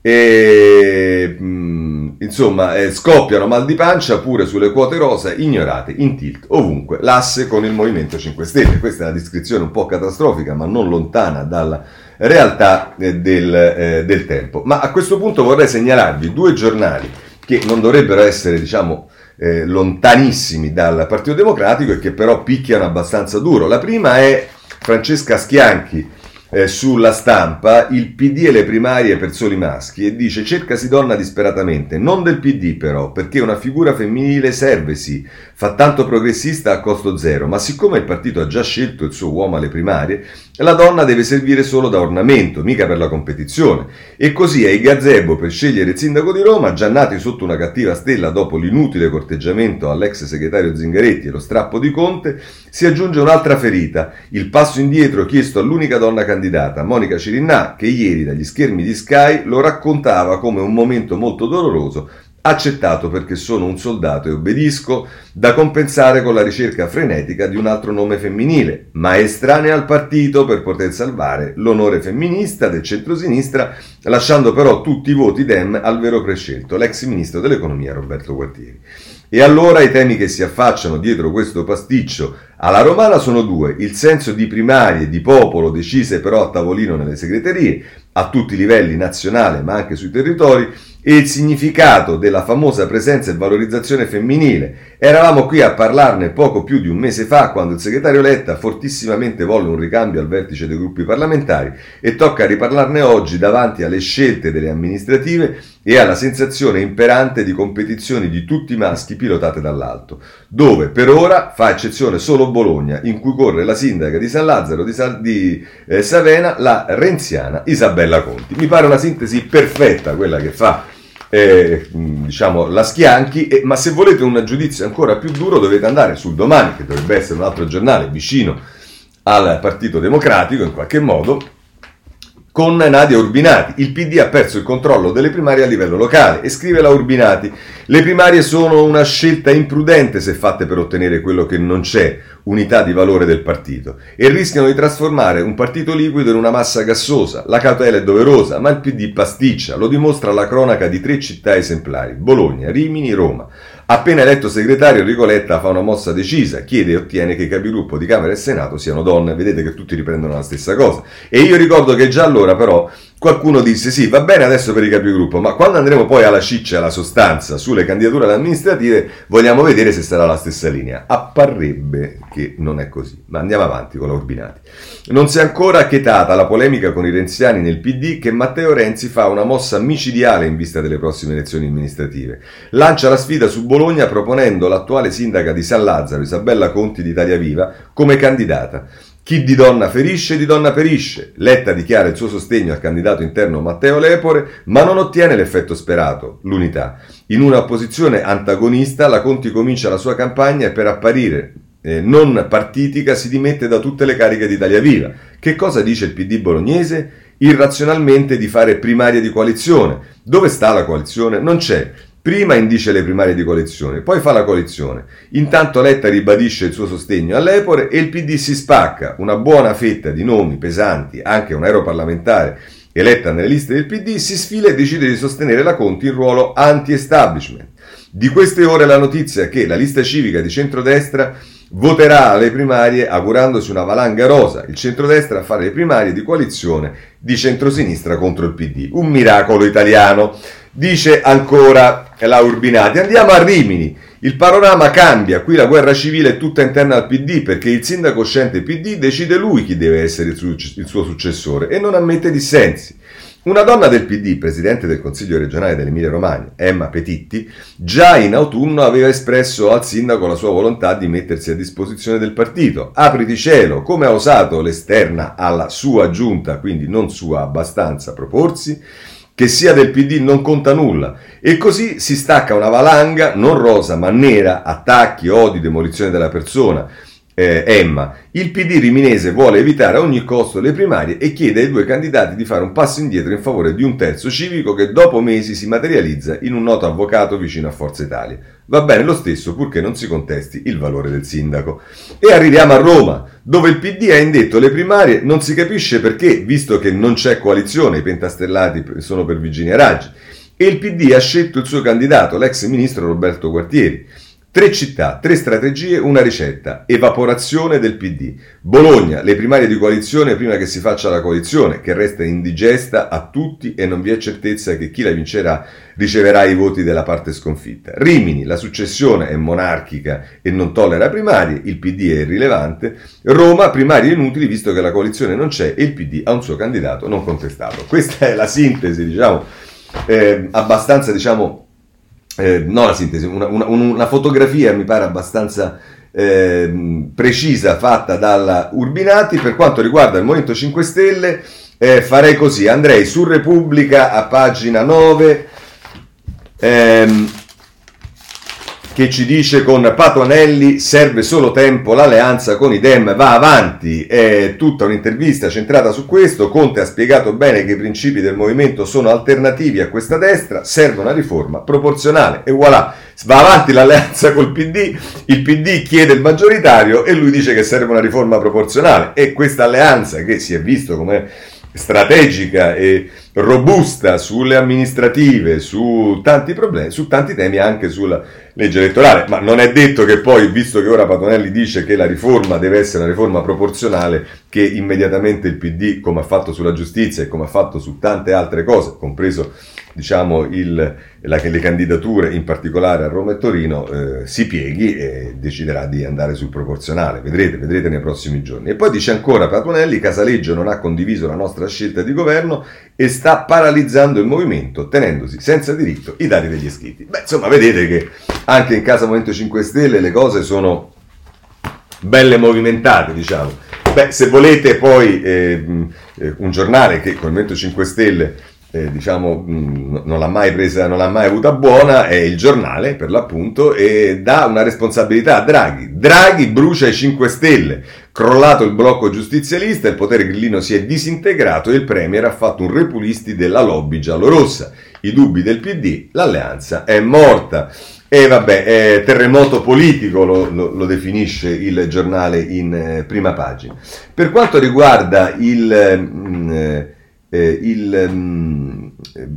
E, mh, mm, insomma, eh, scoppiano mal di pancia pure sulle quote rosa ignorate in tilt ovunque. L'asse con il Movimento 5 Stelle. Questa è una descrizione un po' catastrofica, ma non lontana dalla realtà eh, del, eh, del tempo. Ma a questo punto vorrei segnalarvi due giornali che non dovrebbero essere, diciamo, eh, lontanissimi dal Partito Democratico e che però picchiano abbastanza duro. La prima è Francesca Schianchi eh, sulla stampa il PD e le primarie per soli maschi e dice cercasi donna disperatamente, non del PD però, perché una figura femminile serve sì, fa tanto progressista a costo zero, ma siccome il partito ha già scelto il suo uomo alle primarie, la donna deve servire solo da ornamento, mica per la competizione. E così ai gazebo per scegliere il sindaco di Roma, già nati sotto una cattiva stella dopo l'inutile corteggiamento all'ex segretario Zingaretti e lo strappo di Conte, si aggiunge un'altra ferita, il passo indietro chiesto all'unica donna candidata, Monica Cirinnà, che ieri dagli schermi di Sky lo raccontava come un momento molto doloroso accettato perché sono un soldato e obbedisco, da compensare con la ricerca frenetica di un altro nome femminile, ma estranea al partito per poter salvare l'onore femminista del centrosinistra, lasciando però tutti i voti dem al vero prescelto, l'ex ministro dell'economia Roberto Gualtieri. E allora i temi che si affacciano dietro questo pasticcio alla romana sono due, il senso di primarie di popolo decise però a tavolino nelle segreterie, a tutti i livelli nazionale ma anche sui territori, e il significato della famosa presenza e valorizzazione femminile. Eravamo qui a parlarne poco più di un mese fa quando il segretario Letta fortissimamente volle un ricambio al vertice dei gruppi parlamentari e tocca riparlarne oggi davanti alle scelte delle amministrative e alla sensazione imperante di competizioni di tutti i maschi pilotate dall'alto, dove per ora fa eccezione solo Bologna, in cui corre la sindaca di San Lazzaro di, Sa- di eh, Savena, la renziana Isabella Conti. Mi pare una sintesi perfetta quella che fa eh, diciamo, la Schianchi, eh, ma se volete un giudizio ancora più duro dovete andare sul domani, che dovrebbe essere un altro giornale vicino al Partito Democratico in qualche modo, con Nadia Urbinati. Il PD ha perso il controllo delle primarie a livello locale e scrive la Urbinati. Le primarie sono una scelta imprudente se fatte per ottenere quello che non c'è, unità di valore del partito, e rischiano di trasformare un partito liquido in una massa gassosa. La cautela è doverosa, ma il PD pasticcia, lo dimostra la cronaca di tre città esemplari, Bologna, Rimini, Roma. Appena eletto segretario, Enrico Letta fa una mossa decisa, chiede e ottiene che i capigruppo di Camera e Senato siano donne. Vedete che tutti riprendono la stessa cosa. E io ricordo che già allora, però, Qualcuno disse sì, va bene adesso per i capigruppo, ma quando andremo poi alla ciccia, alla sostanza, sulle candidature amministrative, vogliamo vedere se sarà la stessa linea. Apparrebbe che non è così, ma andiamo avanti con la Urbinati. Non si è ancora achetata la polemica con i renziani nel PD che Matteo Renzi fa una mossa micidiale in vista delle prossime elezioni amministrative. Lancia la sfida su Bologna proponendo l'attuale sindaca di San Lazzaro, Isabella Conti di Italia Viva, come candidata. Chi di donna ferisce, di donna perisce. Letta dichiara il suo sostegno al candidato interno Matteo Lepore, ma non ottiene l'effetto sperato, l'unità. In una posizione antagonista, la Conti comincia la sua campagna e per apparire eh, non partitica si dimette da tutte le cariche di Italia Viva. Che cosa dice il PD bolognese? Irrazionalmente di fare primarie di coalizione. Dove sta la coalizione? Non c'è. Prima indice le primarie di coalizione, poi fa la coalizione. Intanto Letta ribadisce il suo sostegno all'Epore e il PD si spacca. Una buona fetta di nomi pesanti, anche un europarlamentare eletta nelle liste del PD, si sfila e decide di sostenere la Conti in ruolo anti-establishment. Di queste ore la notizia che la lista civica di centrodestra voterà alle primarie augurandosi una valanga rosa, il centrodestra a fare le primarie di coalizione di centrosinistra contro il PD. Un miracolo italiano. Dice ancora la Urbinati. Andiamo a Rimini. Il panorama cambia, qui la guerra civile è tutta interna al PD perché il sindaco uscente PD decide lui chi deve essere il suo successore e non ammette dissensi. Una donna del PD, presidente del Consiglio regionale dell'Emilia Romagna, Emma Petitti, già in autunno aveva espresso al sindaco la sua volontà di mettersi a disposizione del partito. Apriti cielo, come ha osato l'esterna alla sua giunta, quindi non sua abbastanza, proporsi? Che sia del PD non conta nulla e così si stacca una valanga non rosa ma nera, attacchi, odi, demolizione della persona. Eh, Emma, il PD riminese vuole evitare a ogni costo le primarie e chiede ai due candidati di fare un passo indietro in favore di un terzo civico che dopo mesi si materializza in un noto avvocato vicino a Forza Italia. Va bene lo stesso purché non si contesti il valore del sindaco. E arriviamo a Roma, dove il PD ha indetto le primarie, non si capisce perché, visto che non c'è coalizione, i pentastellati sono per Virginia Raggi, e il PD ha scelto il suo candidato, l'ex ministro Roberto Guartieri. Tre città, tre strategie, una ricetta. Evaporazione del PD. Bologna, le primarie di coalizione prima che si faccia la coalizione, che resta indigesta a tutti e non vi è certezza che chi la vincerà riceverà i voti della parte sconfitta. Rimini, la successione è monarchica e non tollera primarie, il PD è irrilevante. Roma, primarie inutili visto che la coalizione non c'è e il PD ha un suo candidato non contestato. Questa è la sintesi, diciamo, eh, abbastanza, diciamo, eh, no la sintesi, una, una, una, fotografia mi pare abbastanza eh, precisa fatta dalla Urbinati per quanto riguarda il Movimento 5 Stelle. Eh, farei così, andrei su Repubblica a pagina 9 ehm, che ci dice con Patonelli serve solo tempo, l'alleanza con i Dem va avanti, è tutta un'intervista centrata su questo, Conte ha spiegato bene che i principi del movimento sono alternativi a questa destra, serve una riforma proporzionale. E voilà, va avanti l'alleanza col PD, il PD chiede il maggioritario e lui dice che serve una riforma proporzionale. E questa alleanza che si è visto come strategica e robusta sulle amministrative, su tanti problemi, su tanti temi anche sulla legge elettorale, ma non è detto che poi, visto che ora Patonelli dice che la riforma deve essere una riforma proporzionale, che immediatamente il PD, come ha fatto sulla giustizia e come ha fatto su tante altre cose, compreso diciamo, il, la, le candidature, in particolare a Roma e Torino, eh, si pieghi e deciderà di andare sul proporzionale. Vedrete, vedrete nei prossimi giorni. E poi dice ancora Patonelli, Casaleggio non ha condiviso la nostra scelta di governo e sta paralizzando il movimento, tenendosi senza diritto i dati degli iscritti. Beh, insomma, vedete che anche in casa Movimento 5 Stelle le cose sono belle movimentate, diciamo. Beh, se volete poi eh, un giornale che con il Movimento 5 Stelle eh, diciamo, mh, non l'ha mai presa, non l'ha mai avuta buona, è il giornale per l'appunto, e dà una responsabilità a Draghi. Draghi brucia i 5 Stelle, crollato il blocco giustizialista, il potere grillino si è disintegrato e il Premier ha fatto un repulisti della lobby giallorossa. I dubbi del PD, l'alleanza è morta. E vabbè, eh, terremoto politico lo, lo, lo, definisce il giornale in eh, prima pagina. Per quanto riguarda il... Mh, eh, eh, il um,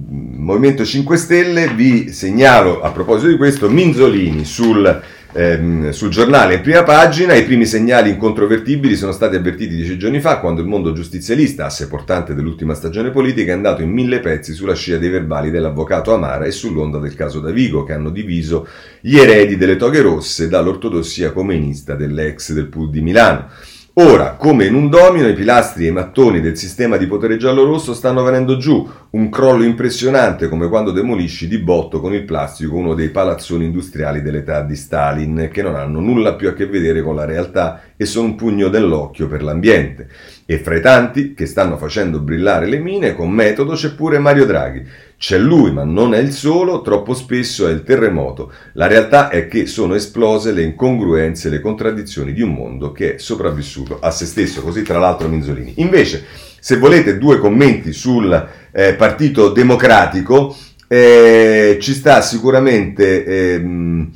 Movimento 5 Stelle, vi segnalo a proposito di questo Minzolini sul, ehm, sul giornale in prima pagina. I primi segnali incontrovertibili sono stati avvertiti dieci giorni fa quando il mondo giustizialista, asse portante dell'ultima stagione politica, è andato in mille pezzi sulla scia dei verbali dell'avvocato Amara e sull'onda del caso Davigo che hanno diviso gli eredi delle toghe rosse dall'ortodossia comunista dell'ex del PUD di Milano. Ora, come in un domino, i pilastri e i mattoni del sistema di potere giallo-rosso stanno venendo giù, un crollo impressionante come quando demolisci di botto con il plastico uno dei palazzoni industriali dell'età di Stalin, che non hanno nulla più a che vedere con la realtà e sono un pugno dell'occhio per l'ambiente. E fra i tanti che stanno facendo brillare le mine con metodo c'è pure Mario Draghi. C'è lui, ma non è il solo, troppo spesso è il terremoto. La realtà è che sono esplose le incongruenze, le contraddizioni di un mondo che è sopravvissuto a se stesso, così tra l'altro Minzolini. Invece, se volete due commenti sul eh, Partito Democratico, eh, ci sta sicuramente... Ehm,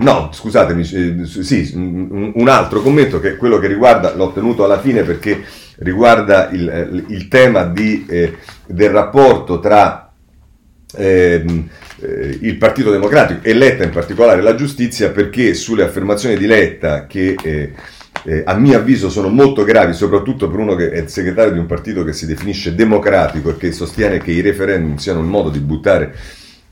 no, scusatemi, eh, sì, un altro commento che è quello che riguarda, l'ho tenuto alla fine perché riguarda il, il tema di, eh, del rapporto tra ehm, eh, il Partito Democratico e Letta, in particolare la giustizia, perché sulle affermazioni di Letta che eh, eh, a mio avviso sono molto gravi, soprattutto per uno che è il segretario di un partito che si definisce democratico e che sostiene che i referendum siano un modo di buttare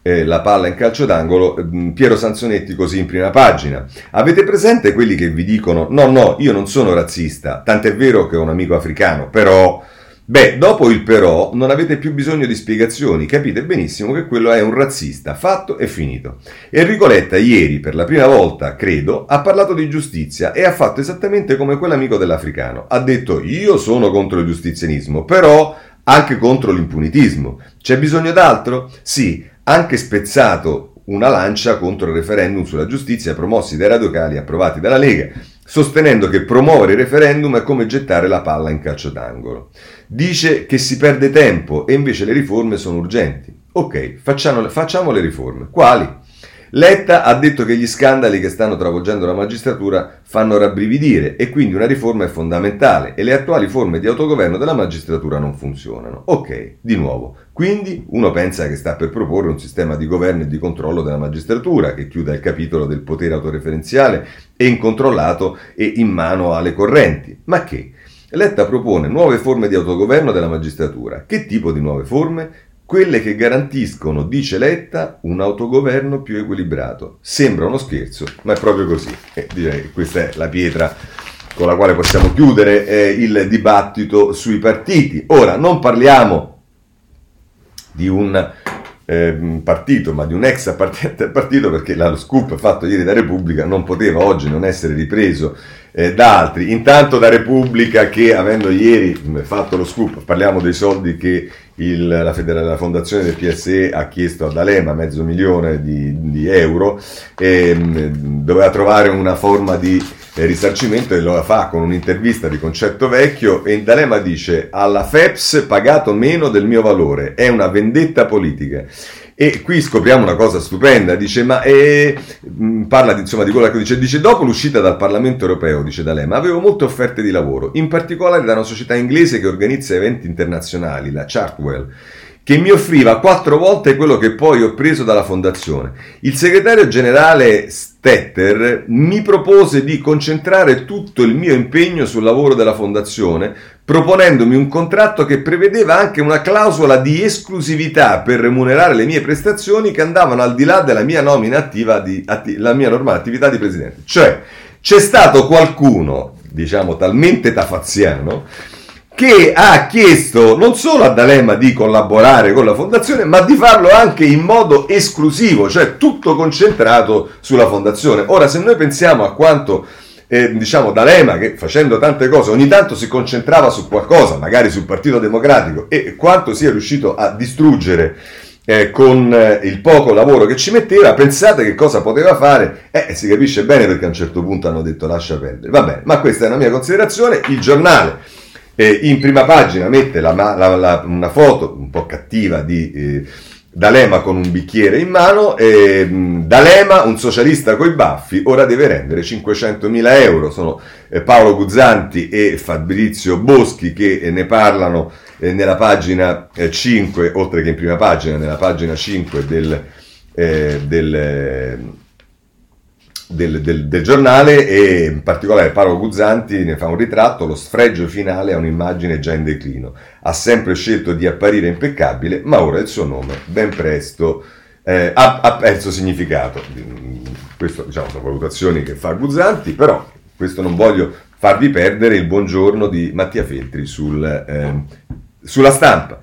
eh, la palla in calcio d'angolo, mm, Piero Sanzonetti così in prima pagina. Avete presente quelli che vi dicono no, no, io non sono razzista, tant'è vero che ho un amico africano, però... Beh, dopo il però non avete più bisogno di spiegazioni, capite benissimo che quello è un razzista, fatto e finito. Enrico Letta ieri, per la prima volta, credo, ha parlato di giustizia e ha fatto esattamente come quell'amico dell'africano. Ha detto io sono contro il giustizianismo, però anche contro l'impunitismo. C'è bisogno d'altro? Sì, anche spezzato una lancia contro il referendum sulla giustizia promossi dai radicali approvati dalla Lega, sostenendo che promuovere il referendum è come gettare la palla in calcio d'angolo. Dice che si perde tempo e invece le riforme sono urgenti. Ok, facciamo, facciamo le riforme. Quali? Letta ha detto che gli scandali che stanno travolgendo la magistratura fanno rabbrividire e quindi una riforma è fondamentale e le attuali forme di autogoverno della magistratura non funzionano. Ok, di nuovo. Quindi uno pensa che sta per proporre un sistema di governo e di controllo della magistratura che chiuda il capitolo del potere autoreferenziale e incontrollato e in mano alle correnti. Ma che? Letta propone nuove forme di autogoverno della magistratura. Che tipo di nuove forme? Quelle che garantiscono, dice Letta, un autogoverno più equilibrato. Sembra uno scherzo, ma è proprio così. E direi che questa è la pietra con la quale possiamo chiudere eh, il dibattito sui partiti. Ora, non parliamo di un eh, partito, ma di un ex appartenente al partito, perché lo scoop fatto ieri da Repubblica non poteva oggi non essere ripreso eh, da altri. Intanto da Repubblica che avendo ieri fatto lo scoop, parliamo dei soldi che il, la, federa, la, fondazione del PSE ha chiesto a D'Alema, mezzo milione di, di euro, e, mh, doveva trovare una forma di risarcimento e lo fa con un'intervista di Concetto Vecchio e D'Alema dice alla FEPS pagato meno del mio valore, è una vendetta politica. E qui scopriamo una cosa stupenda, dice, ma eh, parla di, insomma, di quello che dice, dice, dopo l'uscita dal Parlamento europeo, dice D'Alema, avevo molte offerte di lavoro, in particolare da una società inglese che organizza eventi internazionali, la Chartwell, che mi offriva quattro volte quello che poi ho preso dalla fondazione. Il segretario generale Stetter mi propose di concentrare tutto il mio impegno sul lavoro della fondazione, proponendomi un contratto che prevedeva anche una clausola di esclusività per remunerare le mie prestazioni che andavano al di là della mia di atti, mia normale attività di presidente. Cioè, c'è stato qualcuno, diciamo talmente tafaziano, che ha chiesto non solo a D'Alema di collaborare con la fondazione, ma di farlo anche in modo esclusivo, cioè tutto concentrato sulla fondazione. Ora, se noi pensiamo a quanto eh, diciamo D'Alema che facendo tante cose ogni tanto si concentrava su qualcosa, magari sul Partito Democratico e quanto sia riuscito a distruggere eh, con eh, il poco lavoro che ci metteva, pensate che cosa poteva fare? Eh, si capisce bene perché a un certo punto hanno detto lascia perdere. Va bene, ma questa è una mia considerazione. Il giornale eh, in prima pagina mette la, la, la, una foto un po' cattiva di eh, D'Alema con un bicchiere in mano. E, D'Alema, un socialista coi baffi, ora deve rendere 500.000 euro. Sono eh, Paolo Guzzanti e Fabrizio Boschi che ne parlano eh, nella pagina eh, 5, oltre che in prima pagina, nella pagina 5 del, eh, del, del, del, del, giornale e in particolare Paolo Guzzanti ne fa un ritratto, lo sfregio finale a un'immagine già in declino. Ha sempre scelto di apparire impeccabile, ma ora il suo nome ben presto eh, ha, ha, perso significato. Queste diciamo, sono valutazioni che fa Guzzanti, però questo non voglio farvi perdere il buongiorno di Mattia Feltri sul eh, sulla stampa.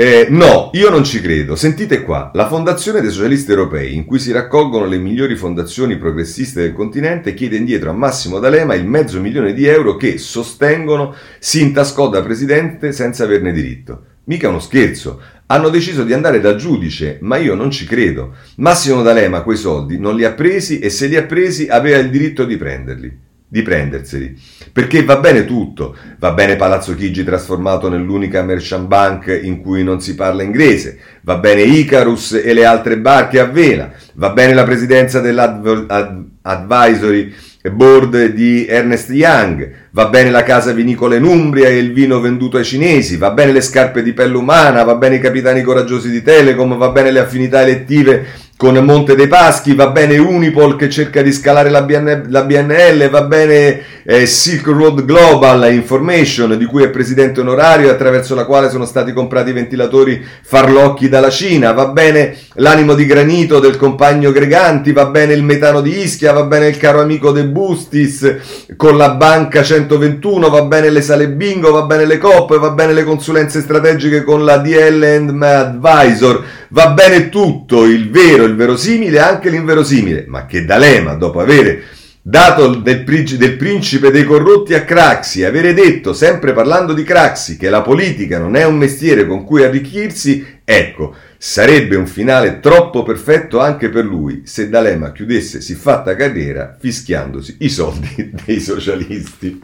Eh, no, io non ci credo. Sentite qua, la Fondazione dei Socialisti Europei, in cui si raccolgono le migliori fondazioni progressiste del continente, chiede indietro a Massimo D'Alema il mezzo milione di euro che, sostengono, si intascò da presidente senza averne diritto. Mica uno scherzo. Hanno deciso di andare dal giudice, ma io non ci credo. Massimo D'Alema quei soldi non li ha presi e se li ha presi aveva il diritto di prenderli di prenderseli. Perché va bene tutto, va bene Palazzo Chigi trasformato nell'unica merchant bank in cui non si parla inglese, va bene Icarus e le altre barche a vela, va bene la presidenza dell'advisory board di Ernest Young, va bene la casa vinicola in Umbria e il vino venduto ai cinesi, va bene le scarpe di pelle umana, va bene i capitani coraggiosi di Telecom, va bene le affinità elettive con Monte dei Paschi, va bene Unipol che cerca di scalare la, BN, la BNL, va bene eh, Silk Road Global Information di cui è presidente onorario attraverso la quale sono stati comprati ventilatori farlocchi dalla Cina, va bene l'animo di granito del compagno Greganti, va bene il metano di Ischia, va bene il caro amico De Bustis con la banca 121, va bene le sale bingo, va bene le coppe, va bene le consulenze strategiche con la DL Advisor, va bene tutto, il vero, il verosimile anche l'inverosimile, ma che D'Alema, dopo avere dato del, del, principe dei corrotti a Craxi, avere detto, sempre parlando di Craxi, che la politica non è un mestiere con cui arricchirsi, ecco, sarebbe un finale troppo perfetto anche per lui se D'Alema chiudesse siffatta carriera fischiandosi i soldi dei socialisti.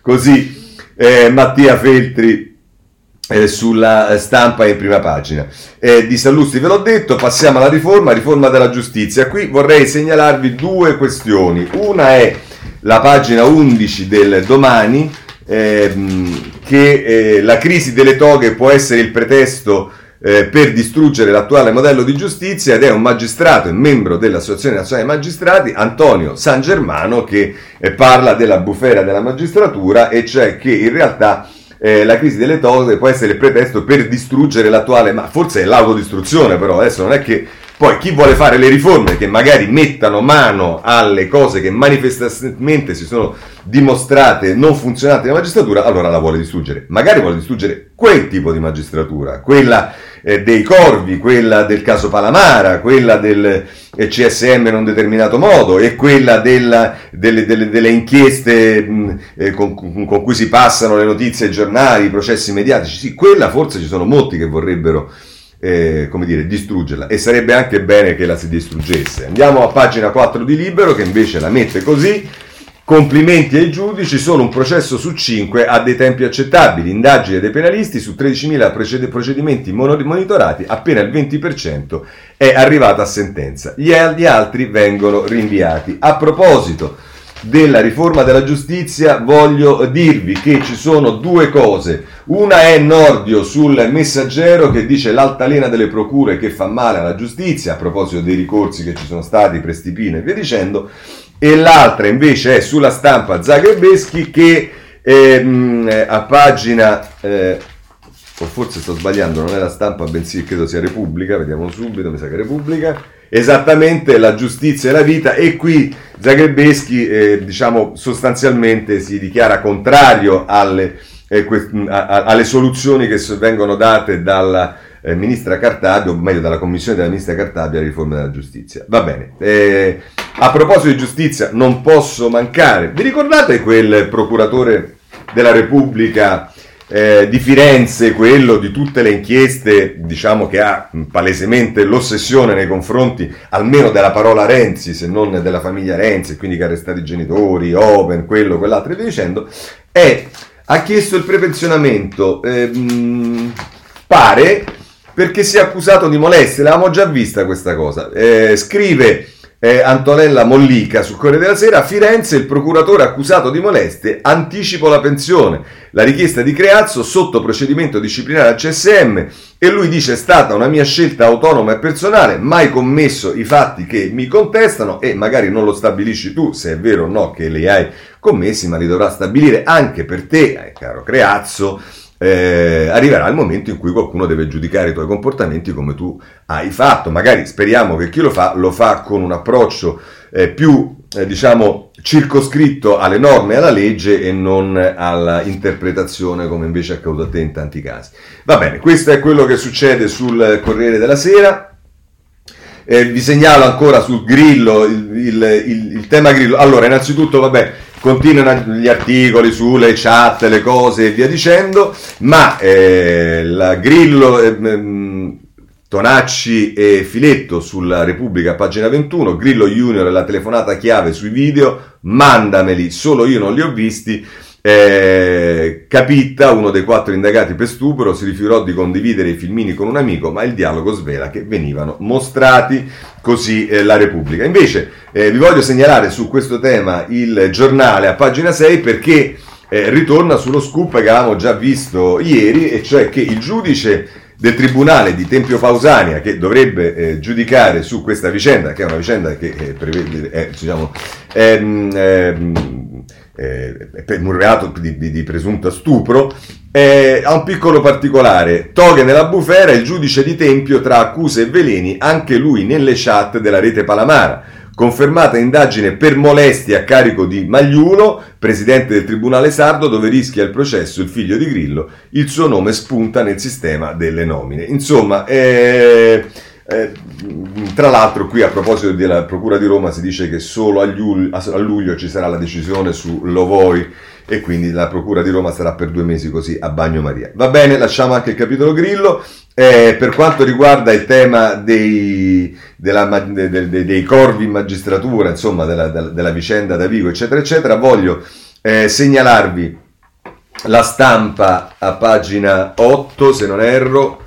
Così eh, Mattia Feltri eh, sulla stampa in prima pagina. Eh, di Sallusti ve l'ho detto, passiamo alla riforma, riforma della giustizia. Qui vorrei segnalarvi due questioni. Una è la pagina 11 del domani, ehm, che eh, la crisi delle toghe può essere il pretesto eh, per distruggere l'attuale modello di giustizia ed è un magistrato e membro dell'Associazione Nazionale dei Magistrati, Antonio San Germano, che eh, parla della bufera della magistratura e cioè che in realtà eh, la crisi delle toghe può essere il pretesto per distruggere l'attuale, ma forse è l'autodistruzione però, adesso non è che poi chi vuole fare le riforme che magari mettano mano alle cose che manifestamente si sono dimostrate non funzionanti nella magistratura, allora la vuole distruggere. Magari vuole distruggere quel tipo di magistratura, quella eh, dei corvi, quella del caso Palamara, quella del eh, CSM in un determinato modo e quella della, delle, delle, delle, inchieste mh, eh, con, con, cui si passano le notizie ai giornali, i processi mediatici. Sì, quella forse ci sono molti che vorrebbero eh, come dire, distruggerla e sarebbe anche bene che la si distruggesse. Andiamo a pagina 4 di Libero che invece la mette così. Complimenti ai giudici, solo un processo su 5 ha dei tempi accettabili. Indagine dei penalisti su 13.000 procedimenti monitorati, appena il 20% è arrivata a sentenza. Gli altri vengono rinviati. A proposito, della riforma della giustizia voglio dirvi che ci sono due cose. Una è Nordio sul messaggero che dice l'altalena delle procure che fa male alla giustizia a proposito dei ricorsi che ci sono stati, Prestipino e via dicendo. E l'altra invece è sulla stampa Zagrebeschi che ehm, a pagina... Eh, o forse sto sbagliando, non è la stampa, bensì credo sia Repubblica, vediamo subito, mi sa che Repubblica. Esattamente la giustizia e la vita e qui Zagrebeschi eh, diciamo sostanzialmente si dichiara contrario alle, eh, que- a- alle soluzioni che vengono date dalla eh, ministra Cartabia, o meglio dalla commissione della ministra Cartabia alla riforma della giustizia. Va bene, eh, A proposito di giustizia, non posso mancare. Vi ricordate quel procuratore della Repubblica eh, di Firenze, quello di tutte le inchieste, diciamo che ha palesemente l'ossessione nei confronti almeno della parola Renzi, se non della famiglia Renzi, quindi che ha arrestato i genitori, Open, quello, quell'altro e via dicendo, è, ha chiesto il prepensionamento, eh, pare perché si è accusato di molestia, l'avevamo già vista questa cosa, eh, scrive eh, Antonella Mollica sul Corriere della Sera, a Firenze il procuratore accusato di molestie anticipo la pensione, la richiesta di Creazzo sotto procedimento disciplinare al CSM e lui dice è stata una mia scelta autonoma e personale, mai commesso i fatti che mi contestano e magari non lo stabilisci tu se è vero o no che li hai commessi, ma li dovrà stabilire anche per te, eh, caro Creazzo eh, arriverà il momento in cui qualcuno deve giudicare i tuoi comportamenti come tu hai fatto. Magari speriamo che chi lo fa lo fa con un approccio eh, più, eh, diciamo, circoscritto alle norme e alla legge e non all'interpretazione come invece è accaduto a te in tanti casi. Va bene, questo è quello che succede sul Corriere della Sera. Eh, vi segnalo ancora sul grillo, il, il, il, tema grillo. Allora, innanzitutto, vabbè, continuano gli articoli sulle chat, le cose e via dicendo, ma eh, la Grillo, eh, Tonacci e Filetto sulla Repubblica, pagina 21, Grillo Junior e la telefonata chiave sui video, mandameli, solo io non li ho visti. Eh, Capitta, uno dei quattro indagati per stupro, si rifiutò di condividere i filmini con un amico, ma il dialogo svela che venivano mostrati così eh, la Repubblica. Invece eh, vi voglio segnalare su questo tema il giornale a pagina 6 perché eh, ritorna sullo scoop che avevamo già visto ieri, e cioè che il giudice del Tribunale di Tempio Pausania che dovrebbe eh, giudicare su questa vicenda, che è una vicenda che eh, prevede, eh, diciamo, ehm, ehm, eh, per un reato di, di, di presunto stupro, eh, ha un piccolo particolare. Toghe nella bufera il giudice di Tempio tra accuse e veleni, anche lui nelle chat della rete Palamara. Confermata indagine per molestia a carico di Magliulo, presidente del Tribunale Sardo, dove rischia il processo il figlio di Grillo. Il suo nome spunta nel sistema delle nomine. Insomma, eh, eh, tra l'altro qui a proposito della Procura di Roma si dice che solo a, luglio, a luglio ci sarà la decisione su Lovoi e quindi la Procura di Roma sarà per due mesi così a bagnomaria. Va bene, lasciamo anche il capitolo Grillo. Eh, per quanto riguarda il tema dei, della, de, de, de, dei corvi in magistratura, insomma della, della, vicenda da Vigo, eccetera, eccetera, voglio eh, segnalarvi la stampa a pagina 8, se non erro.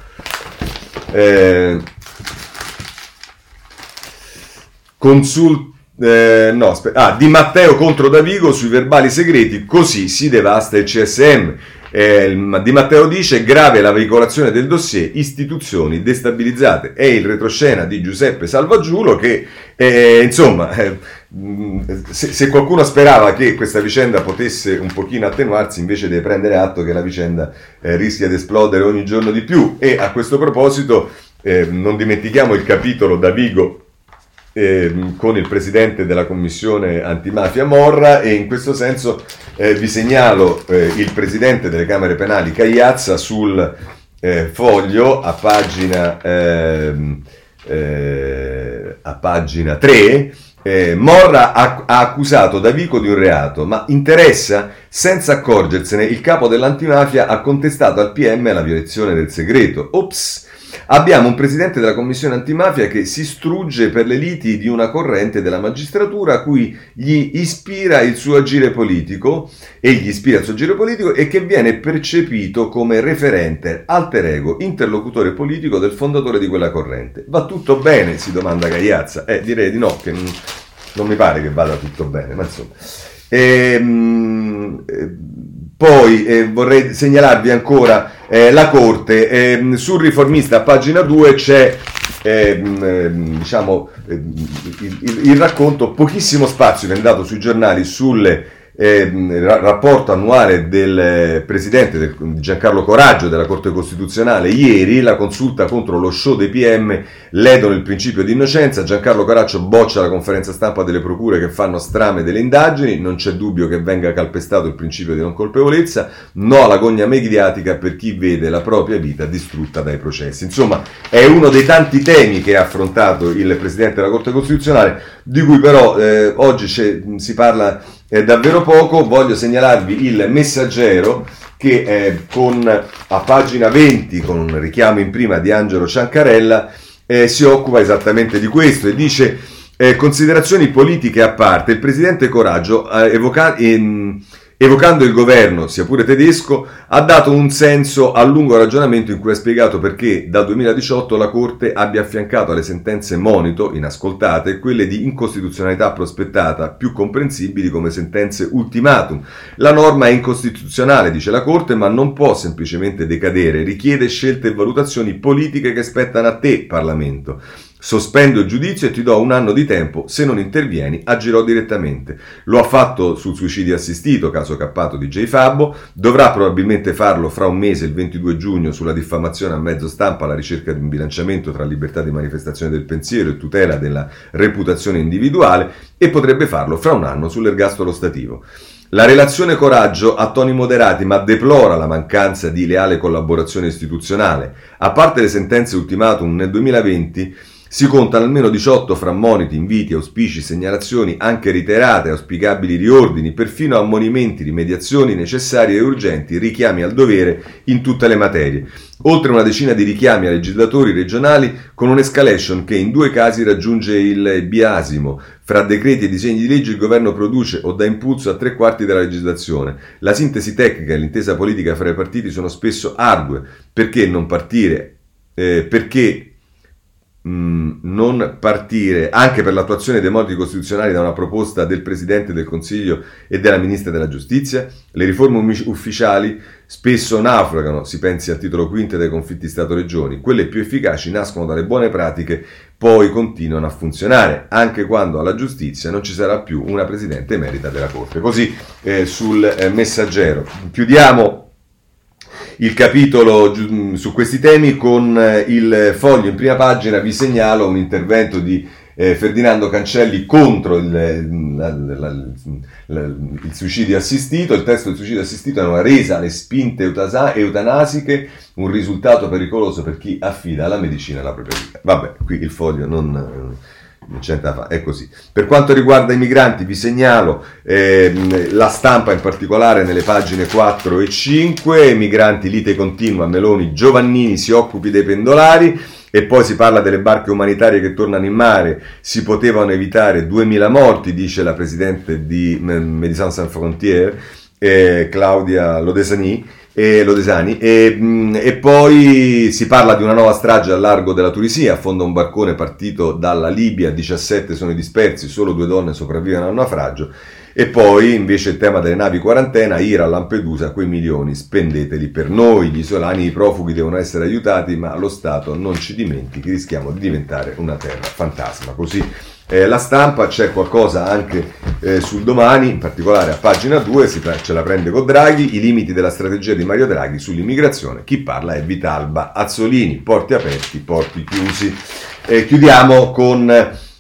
Eh, Consult... Eh, no. Ah, Di Matteo contro Davigo sui verbali segreti, così si devasta il CSM. Eh, di Matteo dice grave la veicolazione del dossier, istituzioni destabilizzate. È il retroscena di Giuseppe Salvaggiulo che, eh, insomma, eh, se, se, qualcuno sperava che questa vicenda potesse un pochino attenuarsi, invece deve prendere atto che la vicenda eh, rischia di esplodere ogni giorno di più. E a questo proposito eh, non dimentichiamo il capitolo Davigo eh, con il presidente della commissione antimafia Morra e in questo senso eh, vi segnalo eh, il presidente delle Camere Penali Cagliazza sul eh, foglio a pagina, ehm, eh, a pagina 3 eh, Morra ha, ha, accusato Davico di un reato, ma interessa, senza accorgersene, il capo dell'antimafia ha contestato al PM la violazione del segreto. Ops! Abbiamo un presidente della commissione antimafia che si strugge per le liti di una corrente della magistratura a cui gli ispira il suo agire politico e gli ispira il suo agire politico e che viene percepito come referente, alter ego, interlocutore politico del fondatore di quella corrente. Va tutto bene? si domanda Cagliazza. Eh, direi di no, che non, non mi pare che vada tutto bene, ma insomma. Ehm, eh, poi eh, vorrei segnalarvi ancora eh, la Corte. Eh, sul riformista, a pagina 2, c'è ehm, ehm, diciamo, il, il, il, racconto, pochissimo spazio viene dato sui giornali sulle eh, rapporto annuale del presidente del, Giancarlo Coraggio della Corte Costituzionale ieri, la consulta contro lo show dei PM ledono il principio di innocenza, Giancarlo Coraggio boccia la conferenza stampa delle procure che fanno strame delle indagini, non c'è dubbio che venga calpestato il principio di non colpevolezza, no alla gogna mediatica per chi vede la propria vita distrutta dai processi. Insomma, è uno dei tanti temi che ha affrontato il presidente della Corte Costituzionale, di cui però eh, oggi si parla eh, davvero poco, voglio segnalarvi il messaggero che eh, con, a pagina 20, con un richiamo in prima di Angelo Ciancarella, eh, si occupa esattamente di questo e dice eh, considerazioni politiche a parte, il presidente Coraggio ha evocato... Evocando il governo, sia pure tedesco, ha dato un senso al lungo ragionamento in cui ha spiegato perché dal 2018 la Corte abbia affiancato alle sentenze monito, inascoltate, quelle di incostituzionalità prospettata, più comprensibili come sentenze ultimatum. La norma è incostituzionale, dice la Corte, ma non può semplicemente decadere, richiede scelte e valutazioni politiche che spettano a te, Parlamento. Sospendo il giudizio e ti do un anno di tempo, se non intervieni agirò direttamente. Lo ha fatto sul suicidio assistito, caso cappato di J. Fabbo, dovrà probabilmente farlo fra un mese, il 22 giugno, sulla diffamazione a mezzo stampa alla ricerca di un bilanciamento tra libertà di manifestazione del pensiero e tutela della reputazione individuale e potrebbe farlo fra un anno sull'ergastolo stativo. La relazione Coraggio ha toni moderati ma deplora la mancanza di leale collaborazione istituzionale. A parte le sentenze ultimatum nel 2020, si contano almeno 18 fra moniti, inviti, auspici, segnalazioni, anche reiterate, auspicabili riordini, perfino ammonimenti, rimediazioni necessarie e urgenti, richiami al dovere in tutte le materie. Oltre una decina di richiami a legislatori regionali con un'escalation che in due casi raggiunge il biasimo. Fra decreti e disegni di legge il governo produce o dà impulso a tre quarti della legislazione. La sintesi tecnica e l'intesa politica fra i partiti sono spesso ardue. Perché non partire? Eh, perché mh, non partire anche per l'attuazione dei modi costituzionali da una proposta del Presidente del Consiglio e della Ministra della Giustizia? Le riforme ufficiali spesso naufragano, si pensi al titolo quinto dei conflitti Stato-Regioni, quelle più efficaci nascono dalle buone pratiche, poi continuano a funzionare, anche quando alla giustizia non ci sarà più una Presidente emerita della Corte. Così eh, sul eh, messaggero. Chiudiamo il capitolo su questi temi con eh, il foglio in prima pagina vi segnalo un intervento di eh, Ferdinando Cancelli contro il, la, la, la, il, suicidio assistito. Il testo del suicidio assistito è una resa alle spinte eutanasiche, un risultato pericoloso per chi affida alla medicina la propria vita. Vabbè, qui il foglio non è così. Per quanto riguarda i migranti, vi segnalo ehm, la stampa in particolare nelle pagine 4 e 5. Migranti, lite continua, Meloni, Giovannini si occupi dei pendolari. E poi si parla delle barche umanitarie che tornano in mare, si potevano evitare 2000 morti, dice la presidente di Médecins Sans Frontières, eh, Claudia Lodesani e Lodesani e, mm, e, poi si parla di una nuova strage al largo della Tunisia, affonda un barcone partito dalla Libia, 17 sono dispersi, solo due donne sopravvivono al naufragio. E poi invece il tema delle navi quarantena, Ira, Lampedusa, quei milioni spendeteli per noi, gli isolani, i profughi devono essere aiutati ma lo Stato non ci dimentichi, rischiamo di diventare una terra fantasma, così eh, la stampa, c'è qualcosa anche eh, sul domani, in particolare a pagina 2, si ce la prende con Draghi, i limiti della strategia di Mario Draghi sull'immigrazione, chi parla è Vitalba Azzolini, porti aperti, porti chiusi. Eh, chiudiamo con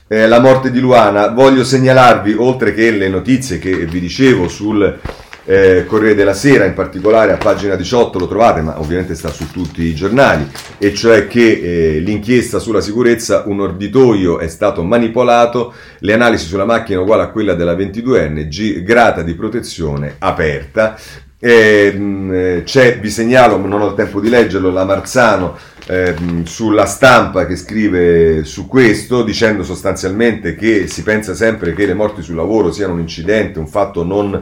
eh, la morte di Luana, voglio segnalarvi, oltre che le notizie che vi dicevo sul eh, Corriere della Sera, in particolare a pagina 18 lo trovate, ma ovviamente sta su tutti i giornali, e cioè che eh, l'inchiesta sulla sicurezza, un orditoio è stato manipolato, le analisi sulla macchina uguale a quella della 22enne, G, grata di protezione aperta. Eh, c'è, vi segnalo, non ho il tempo di leggerlo, la Marzano eh, sulla stampa che scrive su questo, dicendo sostanzialmente che si pensa sempre che le morti sul lavoro siano un incidente, un fatto non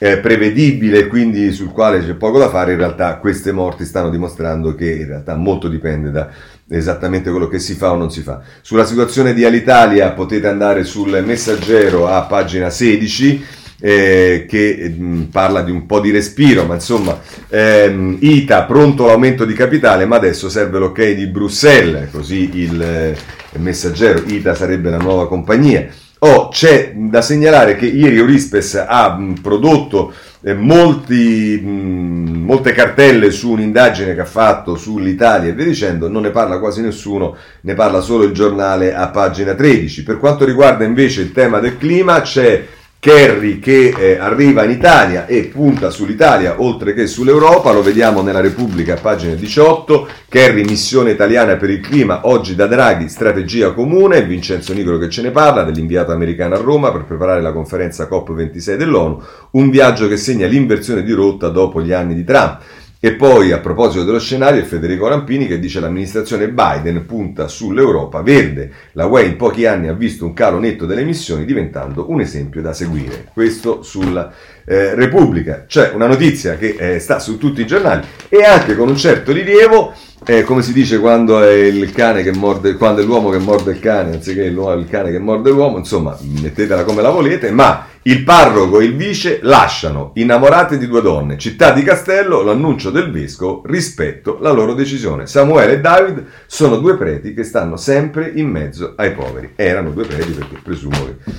eh, prevedibile, quindi sul quale c'è poco da fare, in realtà queste morti stanno dimostrando che in realtà molto dipende da esattamente quello che si fa o non si fa. Sulla situazione di Alitalia potete andare sul messaggero a pagina 16. Eh, che mh, mm, parla di un po' di respiro, ma insomma, ehm, ITA pronto l'aumento di capitale, ma adesso serve l'ok di Bruxelles, così il, eh, messaggero ITA sarebbe la nuova compagnia. Oh, c'è da segnalare che ieri Eurispes ha mh, prodotto eh, molti, mh, molte cartelle su un'indagine che ha fatto sull'Italia e via dicendo, non ne parla quasi nessuno, ne parla solo il giornale a pagina 13. Per quanto riguarda invece il tema del clima, c'è Kerry che eh, arriva in Italia e punta sull'Italia oltre che sull'Europa, lo vediamo nella Repubblica pagina 18, Kerry missione italiana per il clima, oggi da Draghi strategia comune, Vincenzo Nicolo che ce ne parla dell'inviato americano a Roma per preparare la conferenza COP26 dell'ONU, un viaggio che segna l'inversione di rotta dopo gli anni di Trump. E poi a proposito dello scenario Federico Rampini che dice l'amministrazione Biden punta sull'Europa verde. La UE in pochi anni ha visto un calo netto delle emissioni diventando un esempio da seguire. Questo sulla eh, Repubblica. C'è una notizia che eh, sta su tutti i giornali e anche con un certo rilievo eh, come si dice quando è il cane che morde, quando è l'uomo che morde il cane, anziché il, cane che morde l'uomo, insomma, mettetela come la volete, ma il parroco e il vice lasciano, innamorate di due donne, città di castello, l'annuncio del vescovo, rispetto la loro decisione. Samuele e David sono due preti che stanno sempre in mezzo ai poveri. Erano due preti perché presumo che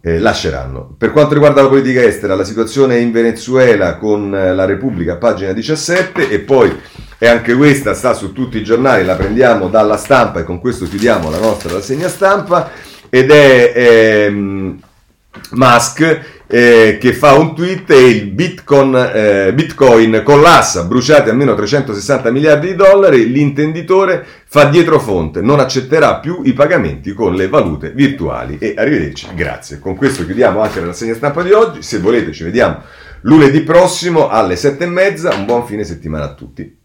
eh, lasceranno. Per quanto riguarda la politica estera, la situazione in Venezuela con eh, la Repubblica, pagina 17, e poi e anche questa sta su tutti i giornali, la prendiamo dalla stampa e con questo chiudiamo la nostra rassegna stampa ed è ehm, Musk eh, che fa un tweet e il Bitcoin, eh, Bitcoin collassa, bruciati almeno 360 miliardi di dollari, l'intenditore fa dietro fonte, non accetterà più i pagamenti con le valute virtuali e arrivederci, grazie. Con questo chiudiamo anche la rassegna stampa di oggi, se volete ci vediamo lunedì prossimo alle sette e mezza, un buon fine settimana a tutti.